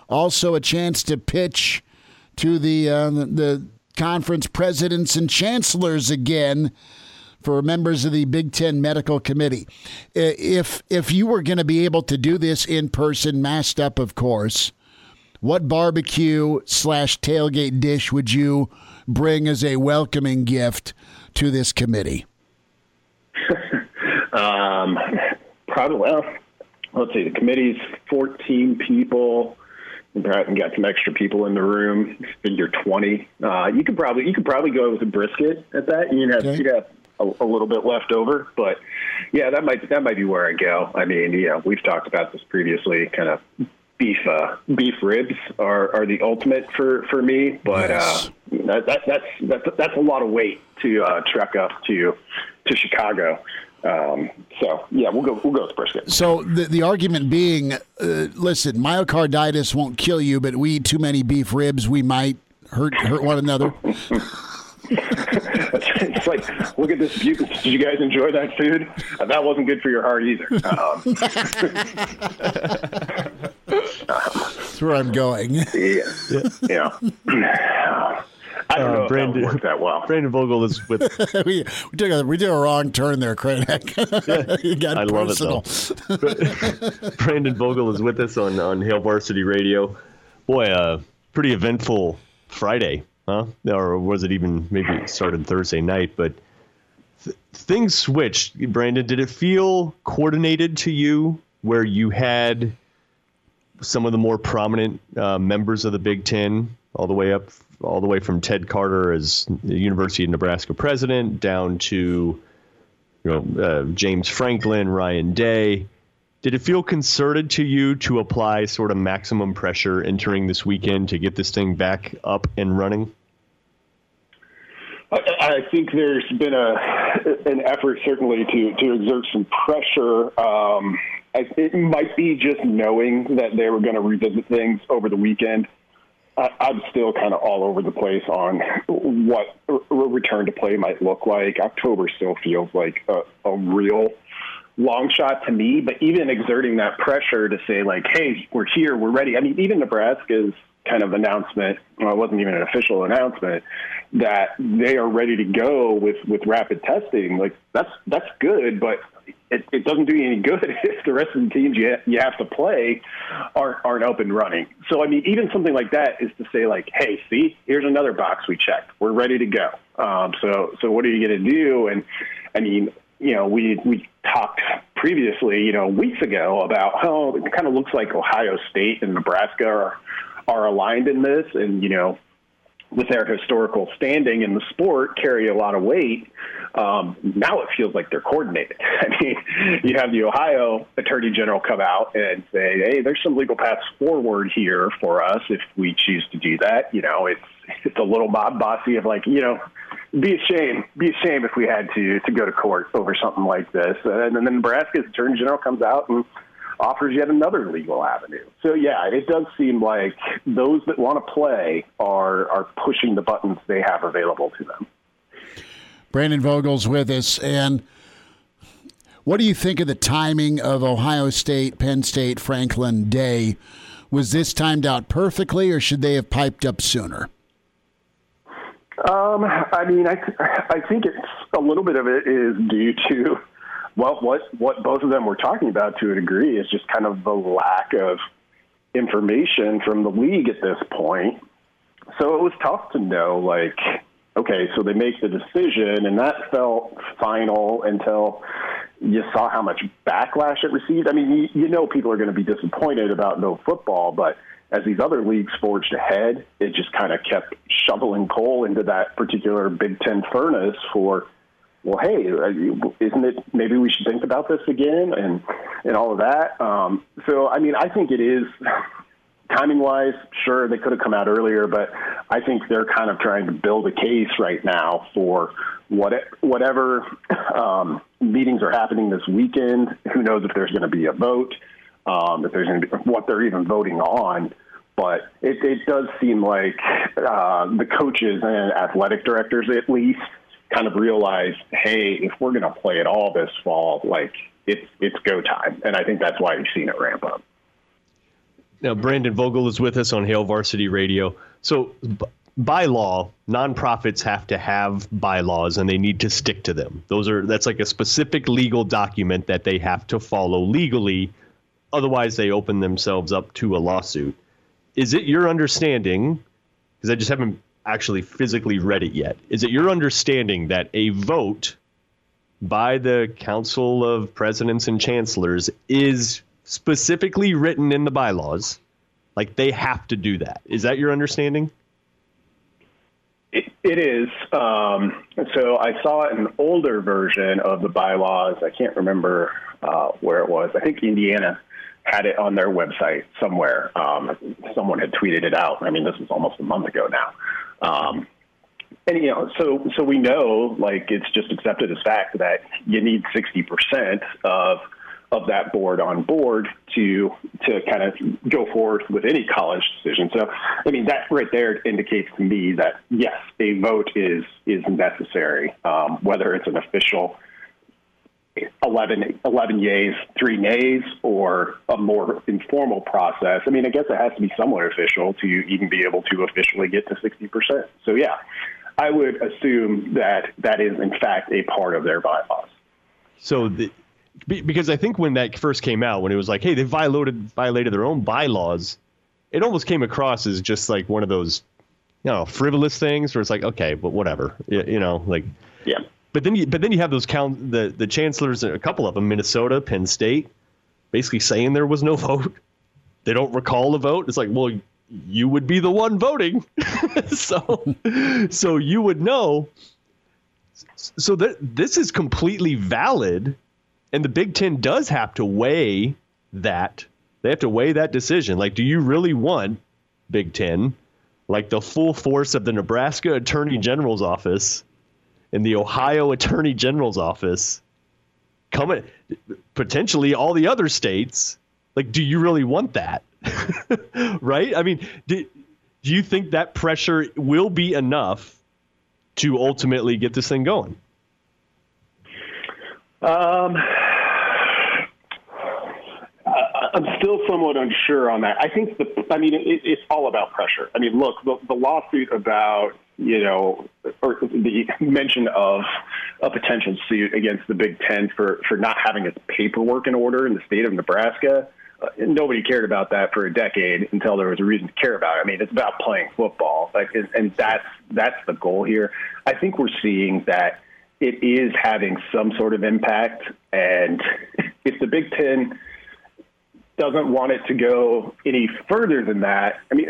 also a chance to pitch to the uh, the conference presidents and chancellors again for members of the Big Ten Medical Committee. If if you were going to be able to do this in person, masked up, of course, what barbecue slash tailgate dish would you bring as a welcoming gift to this committee? um, probably well let's see, the committee's 14 people. You got some extra people in the room. Figure 20. Uh, you could probably you could probably go with a brisket at that. You'd have, okay. you'd have a, a, little bit left over, but yeah, that might that might be where I go. I mean, yeah, we've talked about this previously. Kind of beef uh, beef ribs are, are the ultimate for, for me, but yes. uh, that, that, that's that's that's a lot of weight to uh, trek up to to Chicago. Um, so yeah, we'll go we'll go with brisket. So the the argument being, uh, listen, myocarditis won't kill you, but we eat too many beef ribs, we might hurt hurt one another. it's like, look at this beauty. Did you guys enjoy that food? Uh, that wasn't good for your heart either. Um, That's where I'm going. Yeah. yeah. I don't uh, know Brandon, if that that well. Brandon Vogel is with. we, we, took a we did a wrong turn there, Cranack. you got I personal. love it though. Brandon Vogel is with us on on Hail Varsity Radio. Boy, uh, pretty eventful Friday, huh? Or was it even maybe it started Thursday night? But th- things switched. Brandon, did it feel coordinated to you, where you had some of the more prominent uh, members of the Big Ten all the way up all the way from Ted Carter as the University of Nebraska president down to you know uh, James Franklin, Ryan Day. Did it feel concerted to you to apply sort of maximum pressure entering this weekend to get this thing back up and running? I think there's been a an effort certainly to to exert some pressure. Um, it might be just knowing that they were going to revisit things over the weekend. I, am still kind of all over the place on what return to play might look like. October still feels like a, a real long shot to me, but even exerting that pressure to say like, "Hey, we're here, we're ready." I mean, even Nebraska's kind of announcement, well, it wasn't even an official announcement that they are ready to go with with rapid testing. Like that's that's good, but it, it doesn't do you any good if the rest of the teams you, you have to play aren't, aren't up and running. So, I mean, even something like that is to say, like, hey, see, here's another box we checked. We're ready to go. Um, so, so what are you going to do? And I mean, you know, we we talked previously, you know, weeks ago about how it kind of looks like Ohio State and Nebraska are are aligned in this, and you know, with their historical standing in the sport, carry a lot of weight. Um, now it feels like they're coordinated. I mean, you have the Ohio Attorney General come out and say, "Hey, there's some legal paths forward here for us if we choose to do that." You know, it's it's a little mob bossy of like, you know, be a shame, be a shame if we had to to go to court over something like this. And then Nebraska's Attorney General comes out and offers yet another legal avenue. So yeah, it does seem like those that want to play are are pushing the buttons they have available to them. Brandon Vogel's with us. And what do you think of the timing of Ohio State, Penn State, Franklin Day? Was this timed out perfectly, or should they have piped up sooner? Um, I mean, I I think it's a little bit of it is due to well, what what both of them were talking about to a degree is just kind of the lack of information from the league at this point. So it was tough to know, like, okay, so they make the decision, and that felt final until you saw how much backlash it received. I mean, you, you know, people are going to be disappointed about no football, but as these other leagues forged ahead, it just kind of kept shoveling coal into that particular Big Ten furnace for, well, hey, isn't it maybe we should think about this again and and all of that. Um, so, I mean, I think it is timing wise, sure, they could have come out earlier, but I think they're kind of trying to build a case right now for what whatever um, meetings are happening this weekend. Who knows if there's going to be a vote, um, if there's going to be what they're even voting on. But it, it does seem like uh, the coaches and athletic directors, at least, kind of realize, hey, if we're going to play it all this fall, like it's it's go time, and I think that's why you've seen it ramp up. Now, Brandon Vogel is with us on Hail Varsity Radio. So, b- by law, nonprofits have to have bylaws and they need to stick to them. Those are that's like a specific legal document that they have to follow legally. Otherwise, they open themselves up to a lawsuit. Is it your understanding? Because I just haven't actually physically read it yet. Is it your understanding that a vote by the Council of Presidents and Chancellors is specifically written in the bylaws. Like they have to do that. Is that your understanding? It, it is. Um, so I saw an older version of the bylaws. I can't remember uh, where it was. I think Indiana had it on their website somewhere. Um, someone had tweeted it out. I mean, this was almost a month ago now. Um, and you know, so so we know, like it's just accepted as fact that you need sixty percent of of that board on board to to kind of go forward with any college decision. So, I mean, that right there indicates to me that yes, a vote is is necessary, um, whether it's an official 11, 11 yays, three nays, or a more informal process. I mean, I guess it has to be somewhat official to even be able to officially get to 60%. So, yeah, I would assume that that is, in fact, a part of their bylaws. So, the, because I think when that first came out, when it was like, hey, they violated violated their own bylaws, it almost came across as just like one of those, you know, frivolous things where it's like, okay, but whatever, you, you know, like, yeah. But then you but then you have those count the the chancellors, a couple of them, Minnesota, Penn State, basically saying there was no vote. They don't recall a vote. It's like, well, you would be the one voting, so so you would know. So that this is completely valid and the Big Ten does have to weigh that. They have to weigh that decision. Like, do you really want Big Ten, like the full force of the Nebraska Attorney General's office and the Ohio Attorney General's office coming, potentially all the other states? Like, do you really want that? right? I mean, do, do you think that pressure will be enough to ultimately get this thing going? Um, I'm still somewhat unsure on that. I think the, I mean, it, it's all about pressure. I mean, look, the, the lawsuit about, you know, or the mention of a potential suit against the Big Ten for, for not having its paperwork in order in the state of Nebraska. Uh, nobody cared about that for a decade until there was a reason to care about it. I mean, it's about playing football, like, and that's that's the goal here. I think we're seeing that it is having some sort of impact, and if the Big Ten doesn't want it to go any further than that, I mean,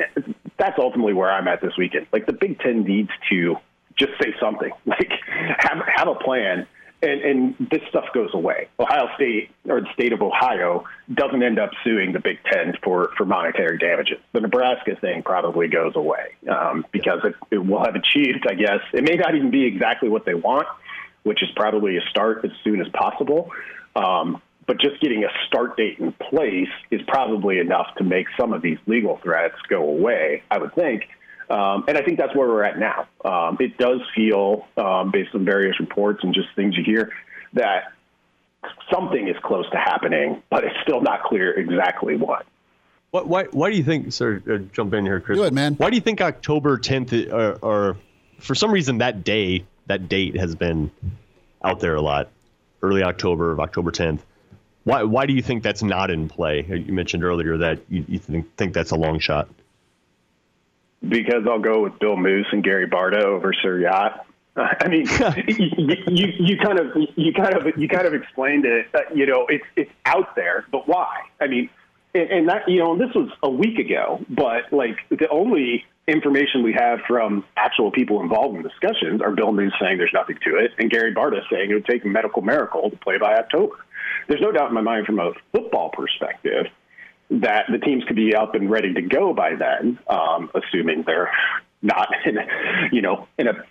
that's ultimately where I'm at this weekend. Like the Big Ten needs to just say something, like have have a plan, and and this stuff goes away. Ohio State or the state of Ohio doesn't end up suing the Big Ten for for monetary damages. The Nebraska thing probably goes away um, because it, it will have achieved, I guess. It may not even be exactly what they want, which is probably a start as soon as possible. Um, but just getting a start date in place is probably enough to make some of these legal threats go away, I would think. Um, and I think that's where we're at now. Um, it does feel, um, based on various reports and just things you hear, that something is close to happening, but it's still not clear exactly what. What, why, why do you think, sir, uh, jump in here, Chris? Do it, man. Why do you think October 10th, or, uh, or for some reason that day, that date has been out there a lot? early October of October 10th. Why why do you think that's not in play? You mentioned earlier that you, you think, think that's a long shot. Because I'll go with Bill Moos and Gary Barta over Sir Yacht. I mean, you, you, you kind of you kind of you kind of explained it. Uh, you know, it's it's out there, but why? I mean, and, and that you know, this was a week ago, but like the only information we have from actual people involved in discussions are Bill Moos saying there's nothing to it, and Gary Barta saying it would take a medical miracle to play by October. There's no doubt in my mind from a football perspective that the teams could be up and ready to go by then, um, assuming they're not in, you know, in a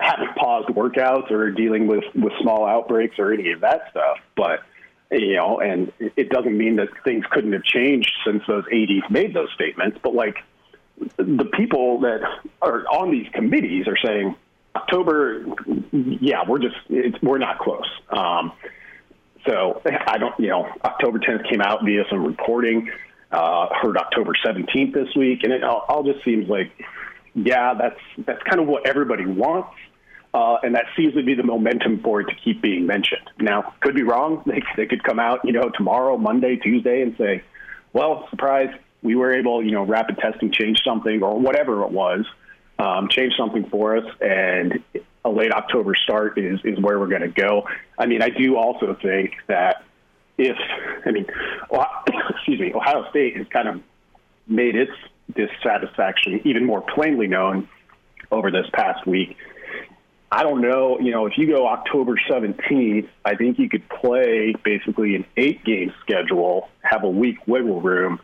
having paused workouts or dealing with with small outbreaks or any of that stuff. But you know, and it doesn't mean that things couldn't have changed since those ADs made those statements. But like the people that are on these committees are saying October, yeah, we're just we're not close. Um, so I don't, you know, October 10th came out via some reporting. Uh, heard October 17th this week, and it all, all just seems like, yeah, that's that's kind of what everybody wants. Uh, and that seems to be the momentum for it to keep being mentioned. Now, could be wrong. They, they could come out, you know, tomorrow, Monday, Tuesday, and say, "Well, surprise, we were able, you know, rapid testing changed something or whatever it was, um, changed something for us, and a late October start is is where we're going to go." I mean, I do also think that if, I mean, excuse me, Ohio State has kind of made its dissatisfaction even more plainly known over this past week. I don't know, you know, if you go October 17th, I think you could play basically an eight game schedule, have a week wiggle room,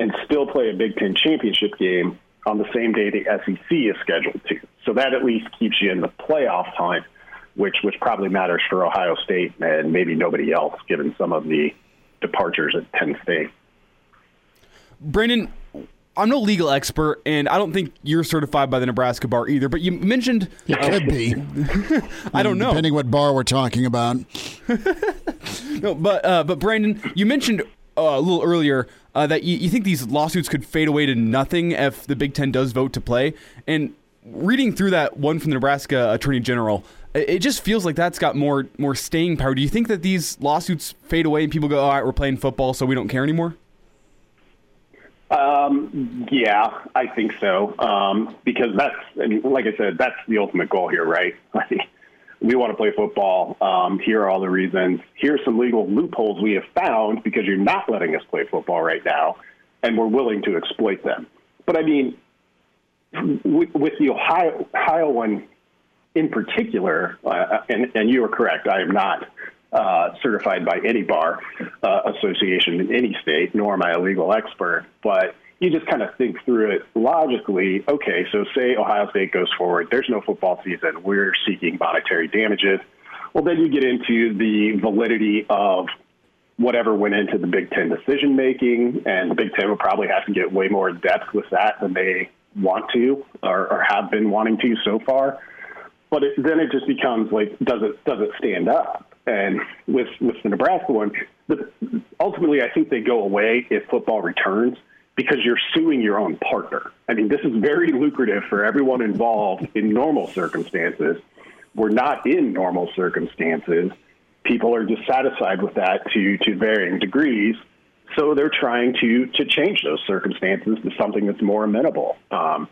and still play a Big Ten championship game on the same day the SEC is scheduled to. So that at least keeps you in the playoff time, which which probably matters for Ohio State and maybe nobody else, given some of the departures at Penn State. Brandon, I'm no legal expert, and I don't think you're certified by the Nebraska bar either. But you mentioned it uh, could be. I don't know, depending what bar we're talking about. no, but uh, but Brandon, you mentioned uh, a little earlier uh, that you, you think these lawsuits could fade away to nothing if the Big Ten does vote to play. And reading through that one from the Nebraska Attorney General, it just feels like that's got more more staying power. Do you think that these lawsuits fade away and people go, "All right, we're playing football, so we don't care anymore"? Um, yeah, I think so. Um, because that's, like I said, that's the ultimate goal here, right? we want to play football. Um, here are all the reasons. Here's some legal loopholes we have found because you're not letting us play football right now, and we're willing to exploit them. But I mean, with, with the Ohio, Ohio one in particular, uh, and, and you are correct, I am not uh, certified by any bar uh, association in any state, nor am I a legal expert. But you just kind of think through it logically. Okay, so say Ohio State goes forward, there's no football season, we're seeking monetary damages. Well, then you get into the validity of whatever went into the Big Ten decision making, and the Big Ten will probably have to get way more in depth with that than they want to or, or have been wanting to so far. But it, then it just becomes like, does it does it stand up? And with with the Nebraska one, the, ultimately, I think they go away if football returns because you're suing your own partner. I mean, this is very lucrative for everyone involved in normal circumstances. We're not in normal circumstances. People are dissatisfied with that to to varying degrees. So they're trying to to change those circumstances to something that's more amenable. Um,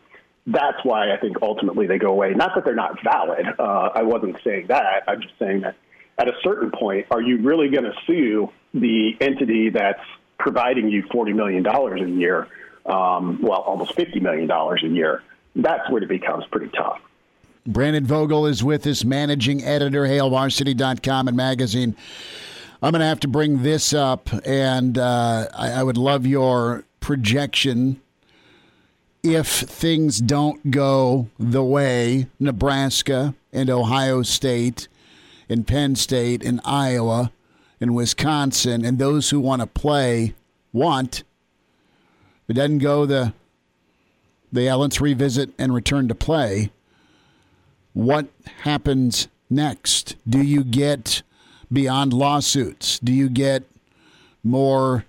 that's why I think ultimately they go away. Not that they're not valid. Uh, I wasn't saying that. I'm just saying that at a certain point, are you really going to sue the entity that's providing you $40 million a year, um, well, almost $50 million a year? That's where it becomes pretty tough. Brandon Vogel is with us, managing editor, HailVarsity.com and magazine. I'm going to have to bring this up, and uh, I, I would love your projection if things don't go the way Nebraska and Ohio State and Penn State, and Iowa, in Wisconsin, and those who want to play want. It doesn't go the the let's revisit and return to play. What happens next? Do you get beyond lawsuits? Do you get more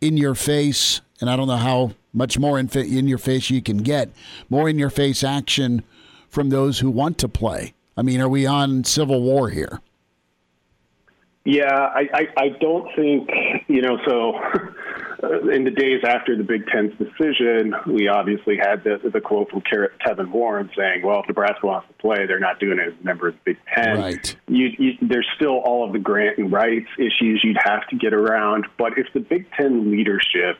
in your face? And I don't know how much more in, in your face you can get. More in your face action from those who want to play. I mean, are we on civil war here? Yeah, I, I, I don't think, you know, so in the days after the Big Ten's decision, we obviously had the, the quote from Kevin Warren saying, well, if Nebraska wants to play, they're not doing it as a member of the Big Ten. Right. You, you, there's still all of the grant and rights issues you'd have to get around. But if the Big Ten leadership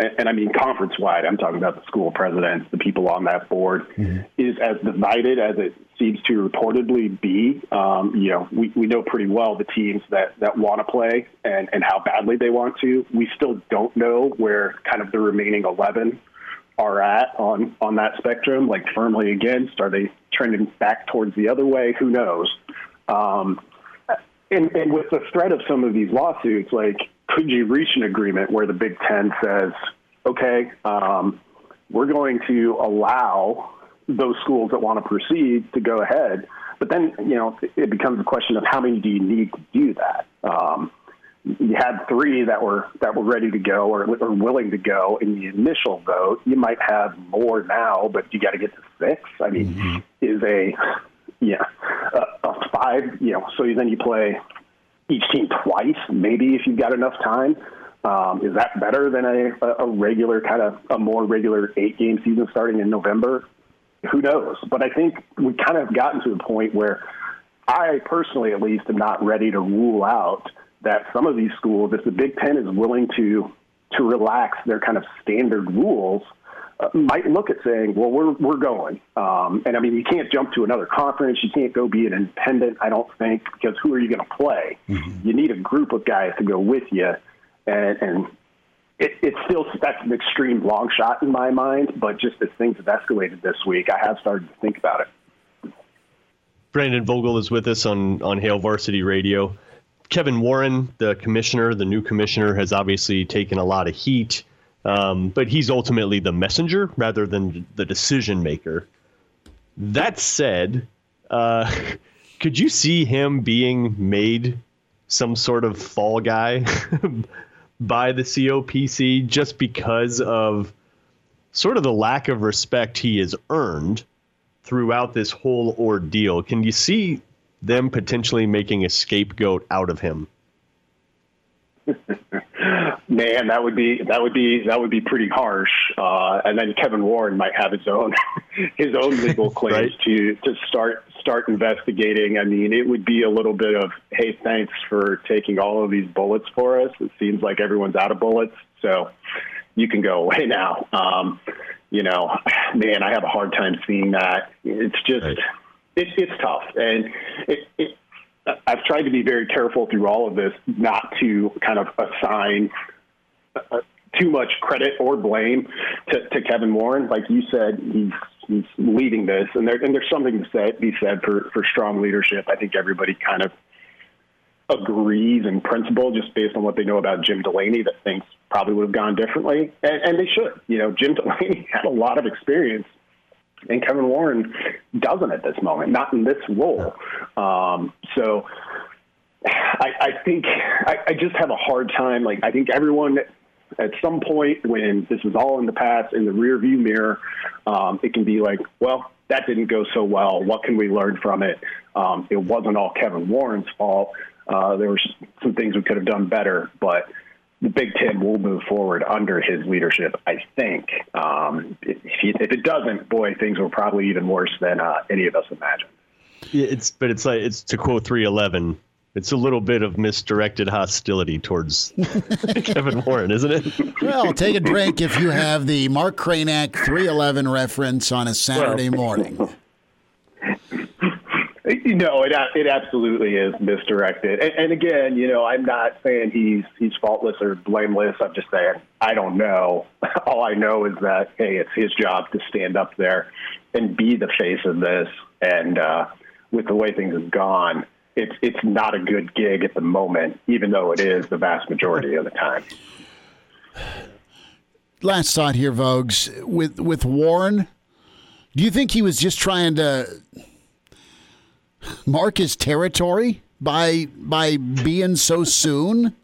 and, and I mean conference wide, I'm talking about the school presidents, the people on that board, mm-hmm. is as divided as it seems to reportedly be. Um, you know, we, we know pretty well the teams that, that want to play and, and how badly they want to. We still don't know where kind of the remaining 11 are at on, on that spectrum, like firmly against. Are they trending back towards the other way? Who knows? Um, and, and with the threat of some of these lawsuits, like could you reach an agreement where the Big Ten says, okay, um, we're going to allow those schools that want to proceed to go ahead, but then you know it becomes a question of how many do you need to do that. Um, you had three that were that were ready to go or, or willing to go in the initial vote. You might have more now, but you got to get to six. I mean, mm-hmm. is a yeah a, a five. You know, so then you play each team twice, maybe if you've got enough time. Um, is that better than a, a regular kind of a more regular eight game season starting in November? Who knows? But I think we kind of gotten to a point where I personally, at least, am not ready to rule out that some of these schools, if the Big Ten is willing to to relax their kind of standard rules, uh, might look at saying, "Well, we're we're going." Um, and I mean, you can't jump to another conference. You can't go be an independent. I don't think because who are you going to play? Mm-hmm. You need a group of guys to go with you, and, and it, it's still that's an extreme long shot in my mind. But just as things have escalated this week, I have started to think about it. Brandon Vogel is with us on on Hail Varsity Radio. Kevin Warren, the commissioner, the new commissioner, has obviously taken a lot of heat um, but he's ultimately the messenger rather than the decision maker. That said, uh, could you see him being made some sort of fall guy by the COPC just because of sort of the lack of respect he has earned throughout this whole ordeal? Can you see them potentially making a scapegoat out of him? Man, that would be that would be that would be pretty harsh. Uh, and then Kevin Warren might have his own his own legal claims right. to to start start investigating. I mean, it would be a little bit of hey, thanks for taking all of these bullets for us. It seems like everyone's out of bullets, so you can go away now. Um, you know, man, I have a hard time seeing that. It's just right. it, it's tough, and it, it I've tried to be very careful through all of this not to kind of assign uh, too much credit or blame to, to Kevin Warren. Like you said, he's he's leading this, and there and there's something to say, be said for for strong leadership. I think everybody kind of agrees in principle, just based on what they know about Jim Delaney, that things probably would have gone differently, and, and they should. You know, Jim Delaney had a lot of experience and Kevin Warren doesn't at this moment, not in this role. Um, so I, I think I, I just have a hard time. Like I think everyone at some point when this is all in the past in the rear view mirror, um, it can be like, well, that didn't go so well. What can we learn from it? Um, it wasn't all Kevin Warren's fault. Uh, there were some things we could have done better, but the Big Ten will move forward under his leadership. I think. Um, if, if, it doesn't, boy, things will probably even worse than uh, any of us imagined. Yeah, it's but it's like it's to quote three eleven. It's a little bit of misdirected hostility towards Kevin Warren, isn't it? well, take a drink if you have the Mark Kranak 311 reference on a Saturday well, morning. No, it it absolutely is misdirected. And, and, again, you know, I'm not saying he's he's faultless or blameless. I'm just saying I don't know. All I know is that hey, it's his job to stand up there and be the face of this. And uh, with the way things have gone, it's it's not a good gig at the moment, even though it is the vast majority of the time. Last thought here, Vogues with with Warren. Do you think he was just trying to? Mark his territory by by being so soon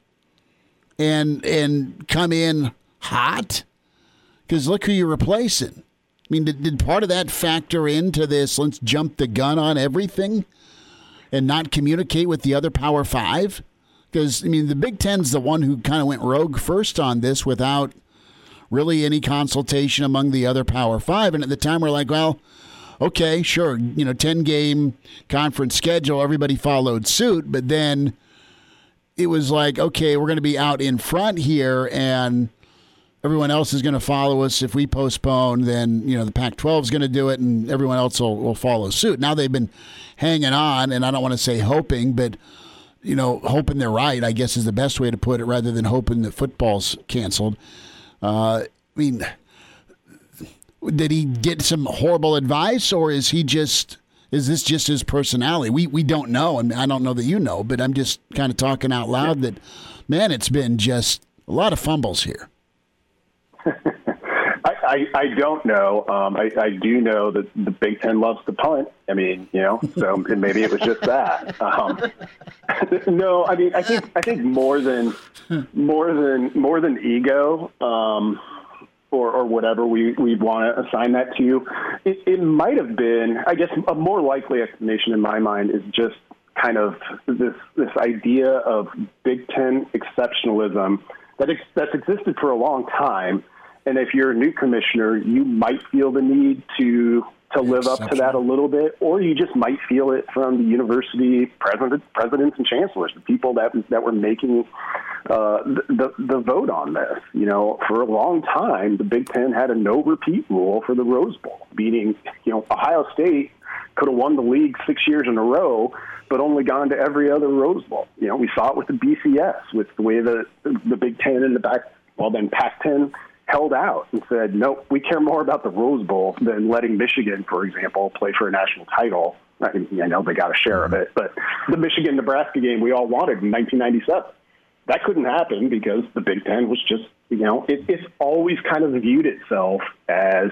and and come in hot? Because look who you're replacing. I mean, did, did part of that factor into this? Let's jump the gun on everything. and not communicate with the other Power Five? Because I mean, the Big Ten's the one who kind of went rogue first on this without really any consultation among the other Power Five. And at the time, we're like, well, okay, sure, you know, ten game conference schedule, everybody followed suit, but then it was like, okay, we're going to be out in front here and everyone else is going to follow us. If we postpone, then you know the Pac-12 is going to do it, and everyone else will, will follow suit. Now they've been hanging on, and I don't want to say hoping, but you know, hoping they're right. I guess is the best way to put it, rather than hoping that football's canceled. Uh, I mean, did he get some horrible advice, or is he just? Is this just his personality? We we don't know, and I don't know that you know, but I'm just kind of talking out loud. That man, it's been just a lot of fumbles here. I, I, I don't know. Um, I, I do know that the Big Ten loves to punt. I mean, you know, so maybe it was just that. Um, no, I mean, I think I think more than more than more than ego. Um, or, or whatever we, we'd want to assign that to, it, it might have been, I guess, a more likely explanation in my mind is just kind of this this idea of Big Ten exceptionalism that ex- that's existed for a long time, and if you're a new commissioner, you might feel the need to to live up to that a little bit, or you just might feel it from the university president, presidents and chancellors, the people that that were making uh, the the vote on this. You know, for a long time, the Big Ten had a no repeat rule for the Rose Bowl, meaning you know Ohio State could have won the league six years in a row, but only gone to every other Rose Bowl. You know, we saw it with the BCS, with the way the the Big Ten and the back, well then Pac-10 held out and said, nope, we care more about the Rose Bowl than letting Michigan, for example, play for a national title. I, mean, I know they got a share of it, but the Michigan Nebraska game we all wanted in 1997. That couldn't happen because the Big Ten was just, you know, it, it's always kind of viewed itself as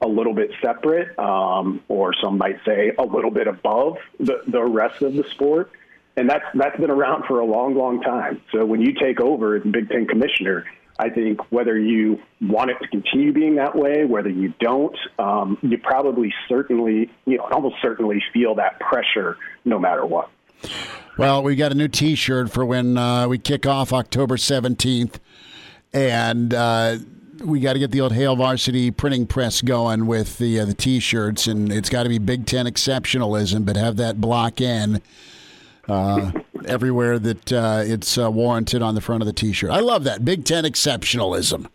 a little bit separate, um, or some might say a little bit above the, the rest of the sport. And that's that's been around for a long, long time. So when you take over as Big Ten commissioner, I think whether you want it to continue being that way, whether you don't, um, you probably certainly, you know, almost certainly feel that pressure no matter what. Well, we got a new T-shirt for when uh, we kick off October seventeenth, and uh, we got to get the old Hail Varsity printing press going with the uh, the T-shirts, and it's got to be Big Ten exceptionalism, but have that block in uh, everywhere that uh, it's uh, warranted on the front of the T-shirt. I love that Big Ten exceptionalism.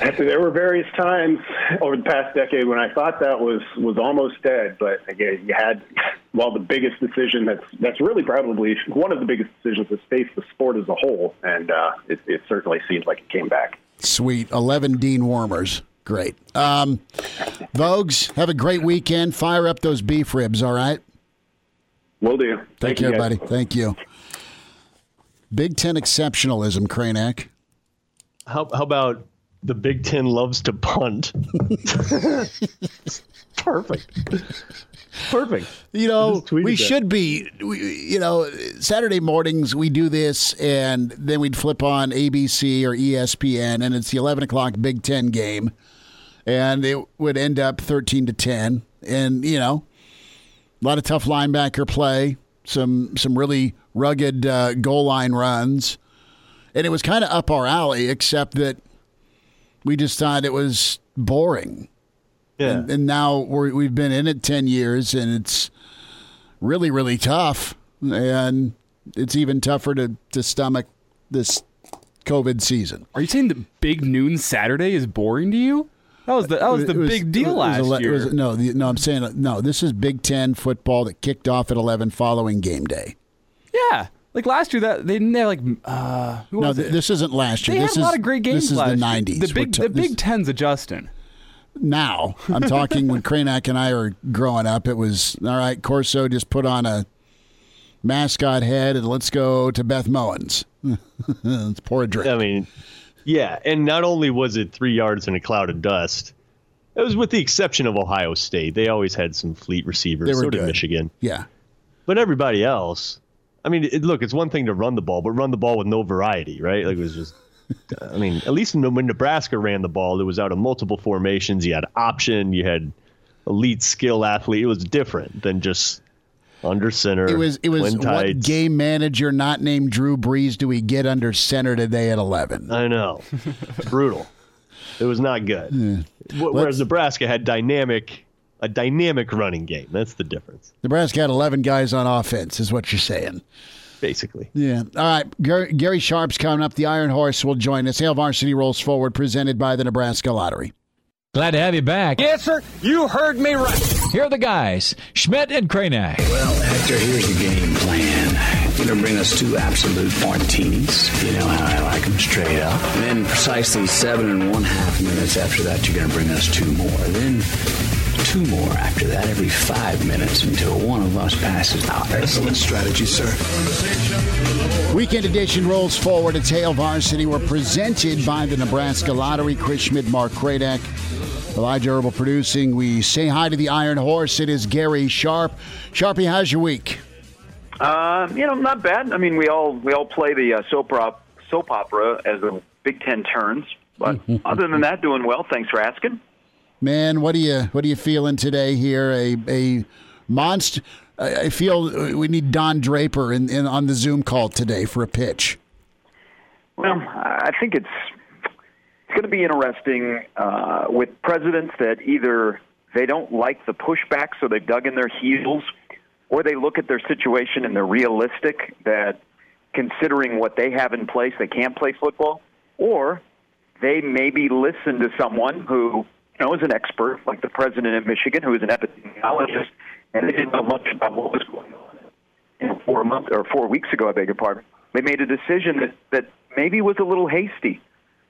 There were various times over the past decade when I thought that was was almost dead, but again, you had well the biggest decision that's that's really probably one of the biggest decisions that's faced the sport as a whole, and uh, it, it certainly seems like it came back. Sweet, eleven Dean warmers, great. Um, Vogues, have a great weekend. Fire up those beef ribs, all right? Will do. Take Thank care, you, buddy. Thank you. Big Ten exceptionalism, Kranak. How, how about the Big Ten loves to punt? Perfect. Perfect. You know, we that. should be, we, you know, Saturday mornings we do this, and then we'd flip on ABC or ESPN, and it's the 11 o'clock Big Ten game, and it would end up 13 to 10. And, you know, a lot of tough linebacker play, some, some really rugged uh, goal line runs. And it was kind of up our alley, except that we just thought it was boring. Yeah. And, and now we're, we've been in it 10 years and it's really, really tough. And it's even tougher to, to stomach this COVID season. Are you saying that Big Noon Saturday is boring to you? That was the that was the It big deal it was last ele- it year. was- no, the, no, I'm saying no. This is Big Ten football that kicked off at 11 following game day. yeah, like last year that they didn't have like uh, who No, was th- it? this isn't last year. They this had a is, lot of great games This is last the year. 90s. The big t- the this- Big Ten's adjusting. now. I'm talking when Kranak and I were growing up. It was all right. Corso just put on a mascot head and let's go to Beth Mowins. let's pour a drink. I mean, yeah, and not only was it three yards in a cloud of dust, it was with the exception of Ohio State. They always had some fleet receivers. They were so did good. Michigan. Yeah. But everybody else, I mean, it, look, it's one thing to run the ball, but run the ball with no variety, right? Like it was just. I mean, at least when Nebraska ran the ball, it was out of multiple formations. You had option, you had elite skill athlete. It was different than just under center. It was it was what tights. game manager not named Drew Brees do we get under center today at eleven? I know, brutal. It was not good. Wh- Whereas Nebraska had dynamic, a dynamic running game. That's the difference, Nebraska had eleven guys on offense, is what you're saying. basically. Yeah. All right. Gary, Gary Sharp's coming up. The Iron Horse will join us. Hail Varsity rolls forward, presented by the Nebraska Lottery. Glad to have you back. Yes, sir. You heard me right. Here are the guys, Schmidt and Kranak. Well, Hector, here's the game plan. You're going to bring us two absolute martinis. You know how I like them straight up. And then precisely seven and one half minutes after that, you're going to bring us two more. Then two more after that every five minutes until one of us passes out. Excellent strategy, sir. Weekend edition rolls forward. It's Hail Varsity. We're presented by the Nebraska Lottery. Chris Schmidt, Mark Kranak, Elijah Herbal producing. We say hi to the Iron Horse. It is Gary Sharp. Sharpie, how's your week? Uh, you know, not bad. I mean, we all we all play the uh, soap opera, soap opera as the Big Ten turns. But other than that, doing well. Thanks for asking. Man, what are you what are you feeling today here? A a monster. I feel we need Don Draper in, in on the Zoom call today for a pitch. Well, I think it's going to be interesting uh, with presidents that either they don't like the pushback, so they've dug in their heels, or they look at their situation and they're realistic that considering what they have in place, they can't play football, or they maybe listen to someone who you know is an expert, like the president of Michigan, who is an epidemiologist, and they didn't know much about what was going on. You four months or four weeks ago, I beg your pardon, they made a decision that that maybe was a little hasty,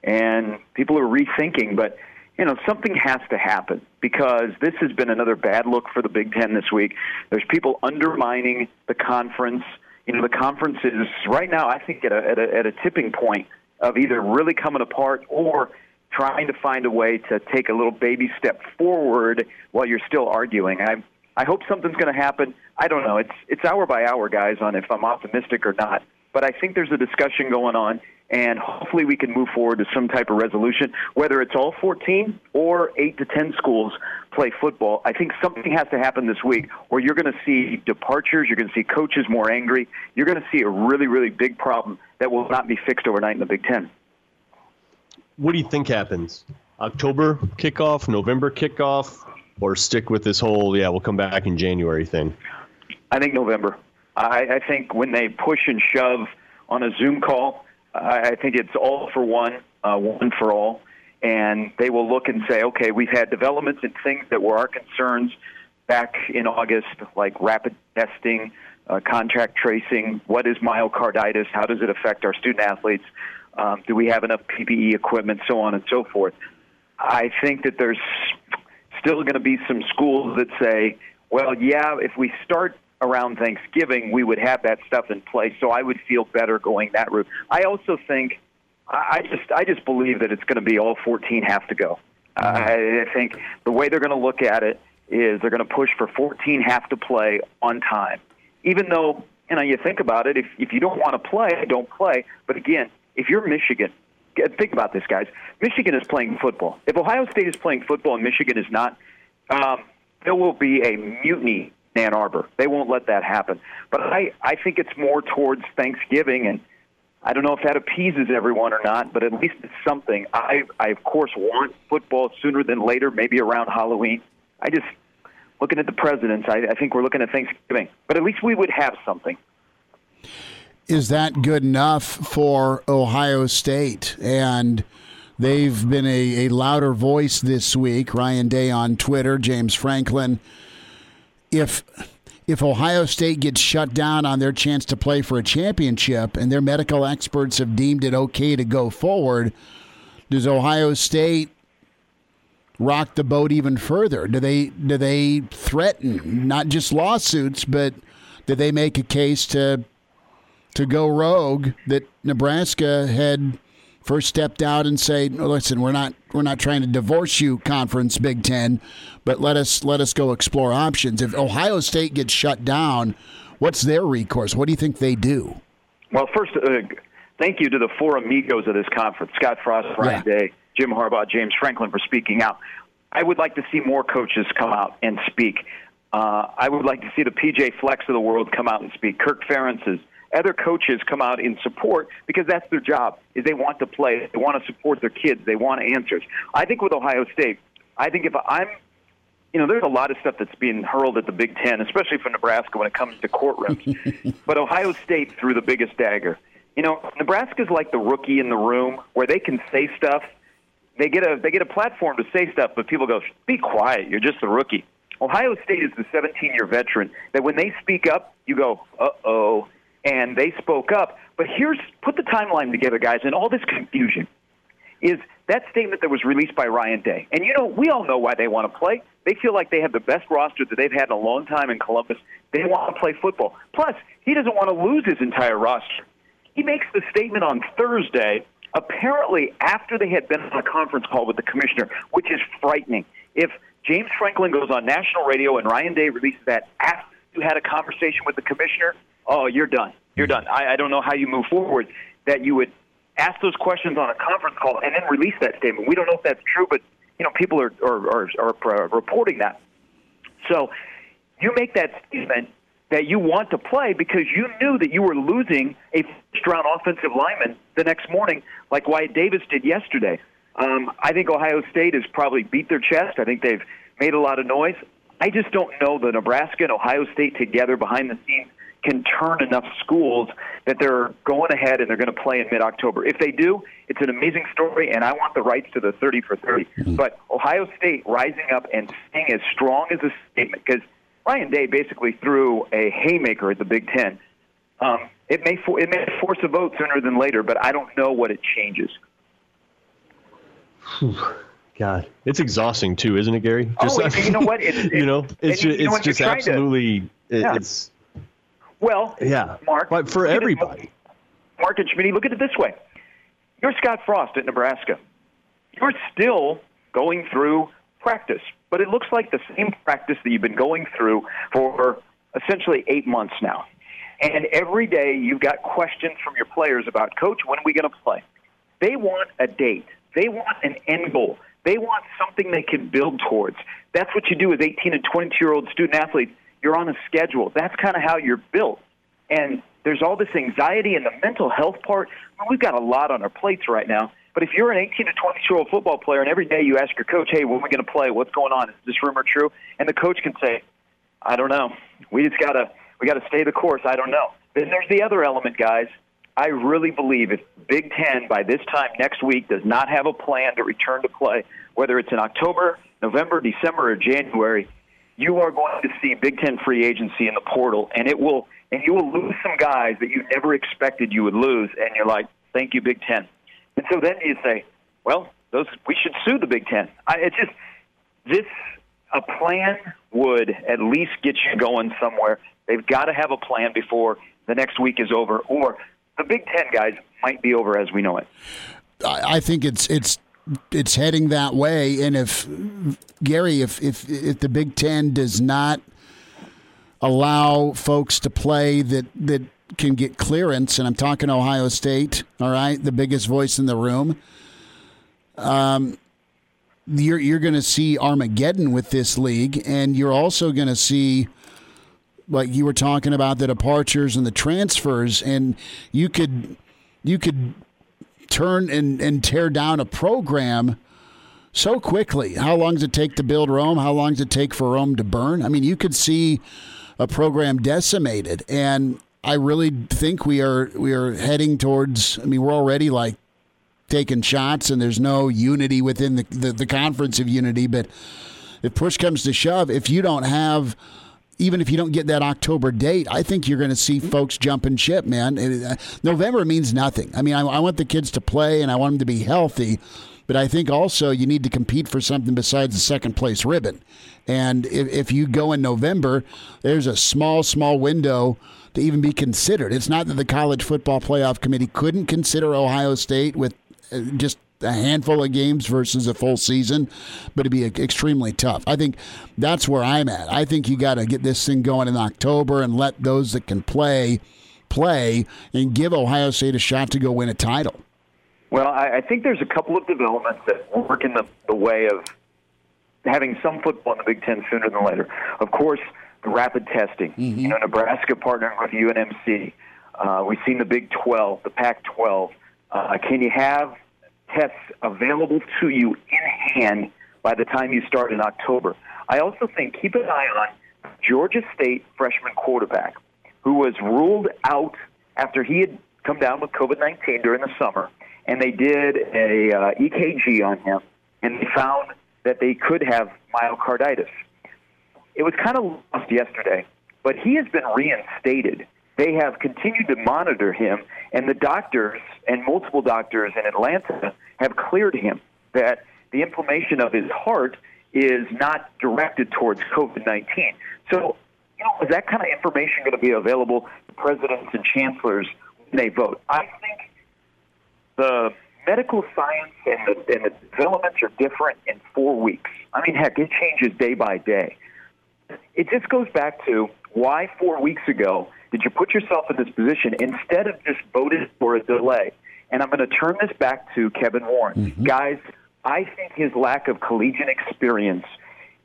and people are rethinking. But you know, something has to happen because this has been another bad look for the Big Ten this week. There's people undermining the conference. You know, the conference is right now, I think, at a, at a, at a tipping point of either really coming apart or trying to find a way to take a little baby step forward while you're still arguing. I I hope something's going to happen. I don't know. It's it's hour by hour, guys, on if I'm optimistic or not. But I think there's a discussion going on, and hopefully we can move forward to some type of resolution. Whether it's all 14 or eight to 10 schools play football, I think something has to happen this week, or you're going to see departures. You're going to see coaches more angry. You're going to see a really really big problem that will not be fixed overnight in the Big Ten. What do you think happens? October kickoff, November kickoff, or stick with this whole yeah we'll come back in January thing? I think November. I, I think when they push and shove on a Zoom call, I, I think it's all for one, uh, one for all, and they will look and say, okay, we've had developments in things that were our concerns back in August, like rapid testing, uh, contact tracing. What is myocarditis? How does it affect our student athletes? Um, do we have enough PPE equipment? So on and so forth. I think that there's still going to be some schools that say, well, yeah, if we start around Thanksgiving, we would have that stuff in place. So I would feel better going that route. I also think, I just, I just believe that it's going to be all 14 have to go. I, I think the way they're going to look at it is they're going to push for 14 have to play on time. Even though, you know, you think about it, if, if you don't want to play, don't play. But again, if you're Michigan, think about this, guys. Michigan is playing football. If Ohio State is playing football and Michigan is not, um, there will be a mutiny in Ann Arbor. They won't let that happen. But I, I think it's more towards Thanksgiving, and I don't know if that appeases everyone or not, but at least it's something. I, I of course, want football sooner than later, maybe around Halloween. I just, looking at the presidents, I, I think we're looking at Thanksgiving. But at least we would have something. Is that good enough for Ohio State? And they've been a, a louder voice this week. Ryan Day on Twitter, James Franklin. If if Ohio State gets shut down on their chance to play for a championship and their medical experts have deemed it okay to go forward, does Ohio State rock the boat even further? Do they do they threaten not just lawsuits, but do they make a case to to go rogue that Nebraska had first stepped out and say, "Listen, we're not we're not trying to divorce you, Conference Big Ten, but let us let us go explore options." If Ohio State gets shut down, what's their recourse? What do you think they do? Well, first, uh, thank you to the four amigos of this conference Scott Frost, Ryan Day, Jim Harbaugh, James Franklin for speaking out. I would like to see more coaches come out and speak. Uh, I would like to see the PJ Fleck of the world come out and speak. Kirk Ferentz's other coaches come out in support because that's their job. Is they want to play, they want to support their kids, they want answers. I think with Ohio State, I think if I'm, you know, there's a lot of stuff that's being hurled at the Big Ten, especially from Nebraska when it comes to courtrooms. but Ohio State threw the biggest dagger. You know, Nebraska's like the rookie in the room where they can say stuff. They get a they get a platform to say stuff, but people go, "Be quiet. You're just a rookie." Ohio State is the 17 year veteran that when they speak up, you go, "Uh oh," and they spoke up. But here's put the timeline together, guys, and all this confusion is that statement that was released by Ryan Day. And you know, we all know why they want to play. They feel like they have the best roster that they've had in a long time in Columbus. They want to play football. Plus, he doesn't want to lose his entire roster. He makes the statement on Thursday, apparently after they had been on a conference call with the commissioner, which is frightening. If James Franklin goes on national radio and Ryan Day releases that after you had a conversation with the commissioner, oh, you're done. You're done. I, I don't know how you move forward. That you would ask those questions on a conference call and then release that statement. We don't know if that's true, but you know people are are, are, are uh, reporting that. So you make that statement that you want to play because you knew that you were losing a first round offensive lineman the next morning, like Wyatt Davis did yesterday. Um, I think Ohio State has probably beat their chest. I think they've made a lot of noise. I just don't know that Nebraska and Ohio State together behind the scenes can turn enough schools that they're going ahead and they're going to play in mid October. If they do, it's an amazing story, and I want the rights to the 30 for 30. Mm-hmm. But Ohio State rising up and staying as strong as a statement, because Ryan Day basically threw a haymaker at the Big Ten. Um, it may for, it may force a vote sooner than later, but I don't know what it changes. God, it's exhausting too, isn't it, Gary? Just, oh, you know what? It's, you know, it's just, it's just absolutely to, yeah. it's. Well, yeah, Mark, but for everybody. Mark and Schmidt, look at it this way: you're Scott Frost at Nebraska. You're still going through practice, but it looks like the same practice that you've been going through for essentially eight months now. And every day you've got questions from your players about, Coach, when are we going to play? They want a date. They want an end goal. They want something they can build towards. That's what you do as 18 and 22 year old student athletes. You're on a schedule. That's kind of how you're built. And there's all this anxiety and the mental health part. we've got a lot on our plates right now. But if you're an 18 to 20 year old football player and every day you ask your coach, hey, when are we going to play? What's going on? Is this rumor true? And the coach can say, I don't know. We just got to we got to stay the course. I don't know. Then there's the other element, guys. I really believe if Big Ten by this time next week does not have a plan to return to play, whether it's in October, November, December, or January, you are going to see Big Ten free agency in the portal, and it will, and you will lose some guys that you never expected you would lose, and you're like, thank you, Big Ten. And so then you say, well, those we should sue the Big Ten. I, it's just this a plan would at least get you going somewhere. They've got to have a plan before the next week is over, or the Big Ten guys might be over as we know it. I think it's it's it's heading that way. And if Gary, if if if the Big Ten does not allow folks to play that that can get clearance, and I'm talking Ohio State, all right, the biggest voice in the room. Um, you're you're going to see Armageddon with this league, and you're also going to see like you were talking about the departures and the transfers, and you could you could turn and, and tear down a program so quickly. How long does it take to build Rome? How long does it take for Rome to burn? I mean, you could see a program decimated, and I really think we are we are heading towards. I mean, we're already like taking shots, and there's no unity within the, the, the conference of unity. But if push comes to shove, if you don't have even if you don't get that October date, I think you're going to see folks jumping ship, man. Uh, November means nothing. I mean, I, I, want the kids to play and I want them to be healthy, but I think also you need to compete for something besides the second place ribbon. And if, if you go in November, there's a small, small window to even be considered. It's not that the College Football Playoff Committee couldn't consider Ohio State with uh, just a handful of games versus a full season, but it'd be extremely tough. I think that's where I'm at. I think you got to get this thing going in October and let those that can play play and give Ohio State a shot to go win a title. Well, I, I think there's a couple of developments that work in the, the way of having some football in the Big Ten sooner than later. Of course, the rapid testing. You know, Nebraska partnering with UNMC. Uh, we've seen the Big 12, the Pac 12. Uh, can you have tests available to you in hand by the time you start in October? I also think keep an eye on Georgia State freshman quarterback who was ruled out after he had come down with COVID 19 during the summer, and they did a uh, EKG on him, and found that they could have myocarditis. It was kind of lost yesterday, but he has been reinstated. They have continued to monitor him, and the doctors and multiple doctors in Atlanta have cleared him that the inflammation of his heart is not directed towards COVID 19. So, you know, is that kind of information going to be available to presidents and chancellors when they vote? I think the medical science and the, and the developments are different in four weeks. I mean, heck, it changes day by day. It just goes back to why four weeks ago did you put yourself in this position instead of just voting for a delay? And I'm going to turn this back to Kevin Warren. Mm-hmm. Guys, I think his lack of collegiate experience,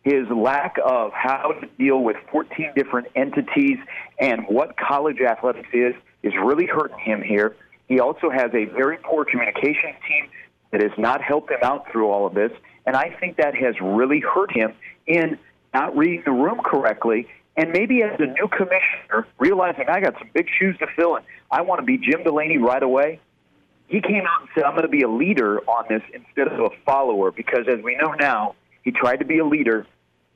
his lack of how to deal with 14 different entities and what college athletics is, is really hurting him here. He also has a very poor communications team that has not helped him out through all of this. And I think that has really hurt him in not reading the room correctly. And maybe as a new commissioner, realizing I got some big shoes to fill and I want to be Jim Delaney right away, he came out and said, I'm going to be a leader on this instead of a follower. Because as we know now, he tried to be a leader.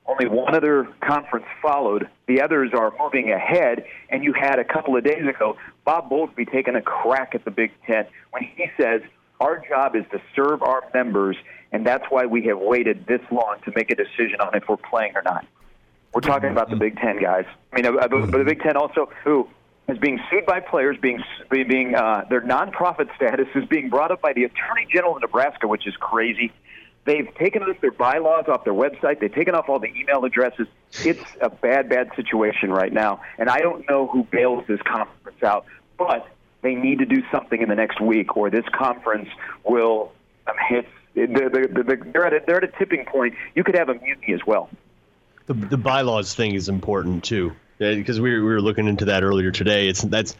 Only one other conference followed. The others are moving ahead. And you had a couple of days ago Bob Bowlesby taking a crack at the Big Ten when he says, Our job is to serve our members, and that's why we have waited this long to make a decision on if we're playing or not. We're talking about the Big Ten, guys. I mean, uh, but the Big Ten also, who is being sued by players, being being uh, their nonprofit status is being brought up by the Attorney General of Nebraska, which is crazy. They've taken off their bylaws off their website. They've taken off all the email addresses. It's a bad, bad situation right now, and I don't know who bails this conference out, but they need to do something in the next week, or this conference will um, hit. They're, they're, they're, at a, they're at a tipping point. You could have a mutiny as well. The, the bylaws thing is important too, because we, we were looking into that earlier today. It's that's,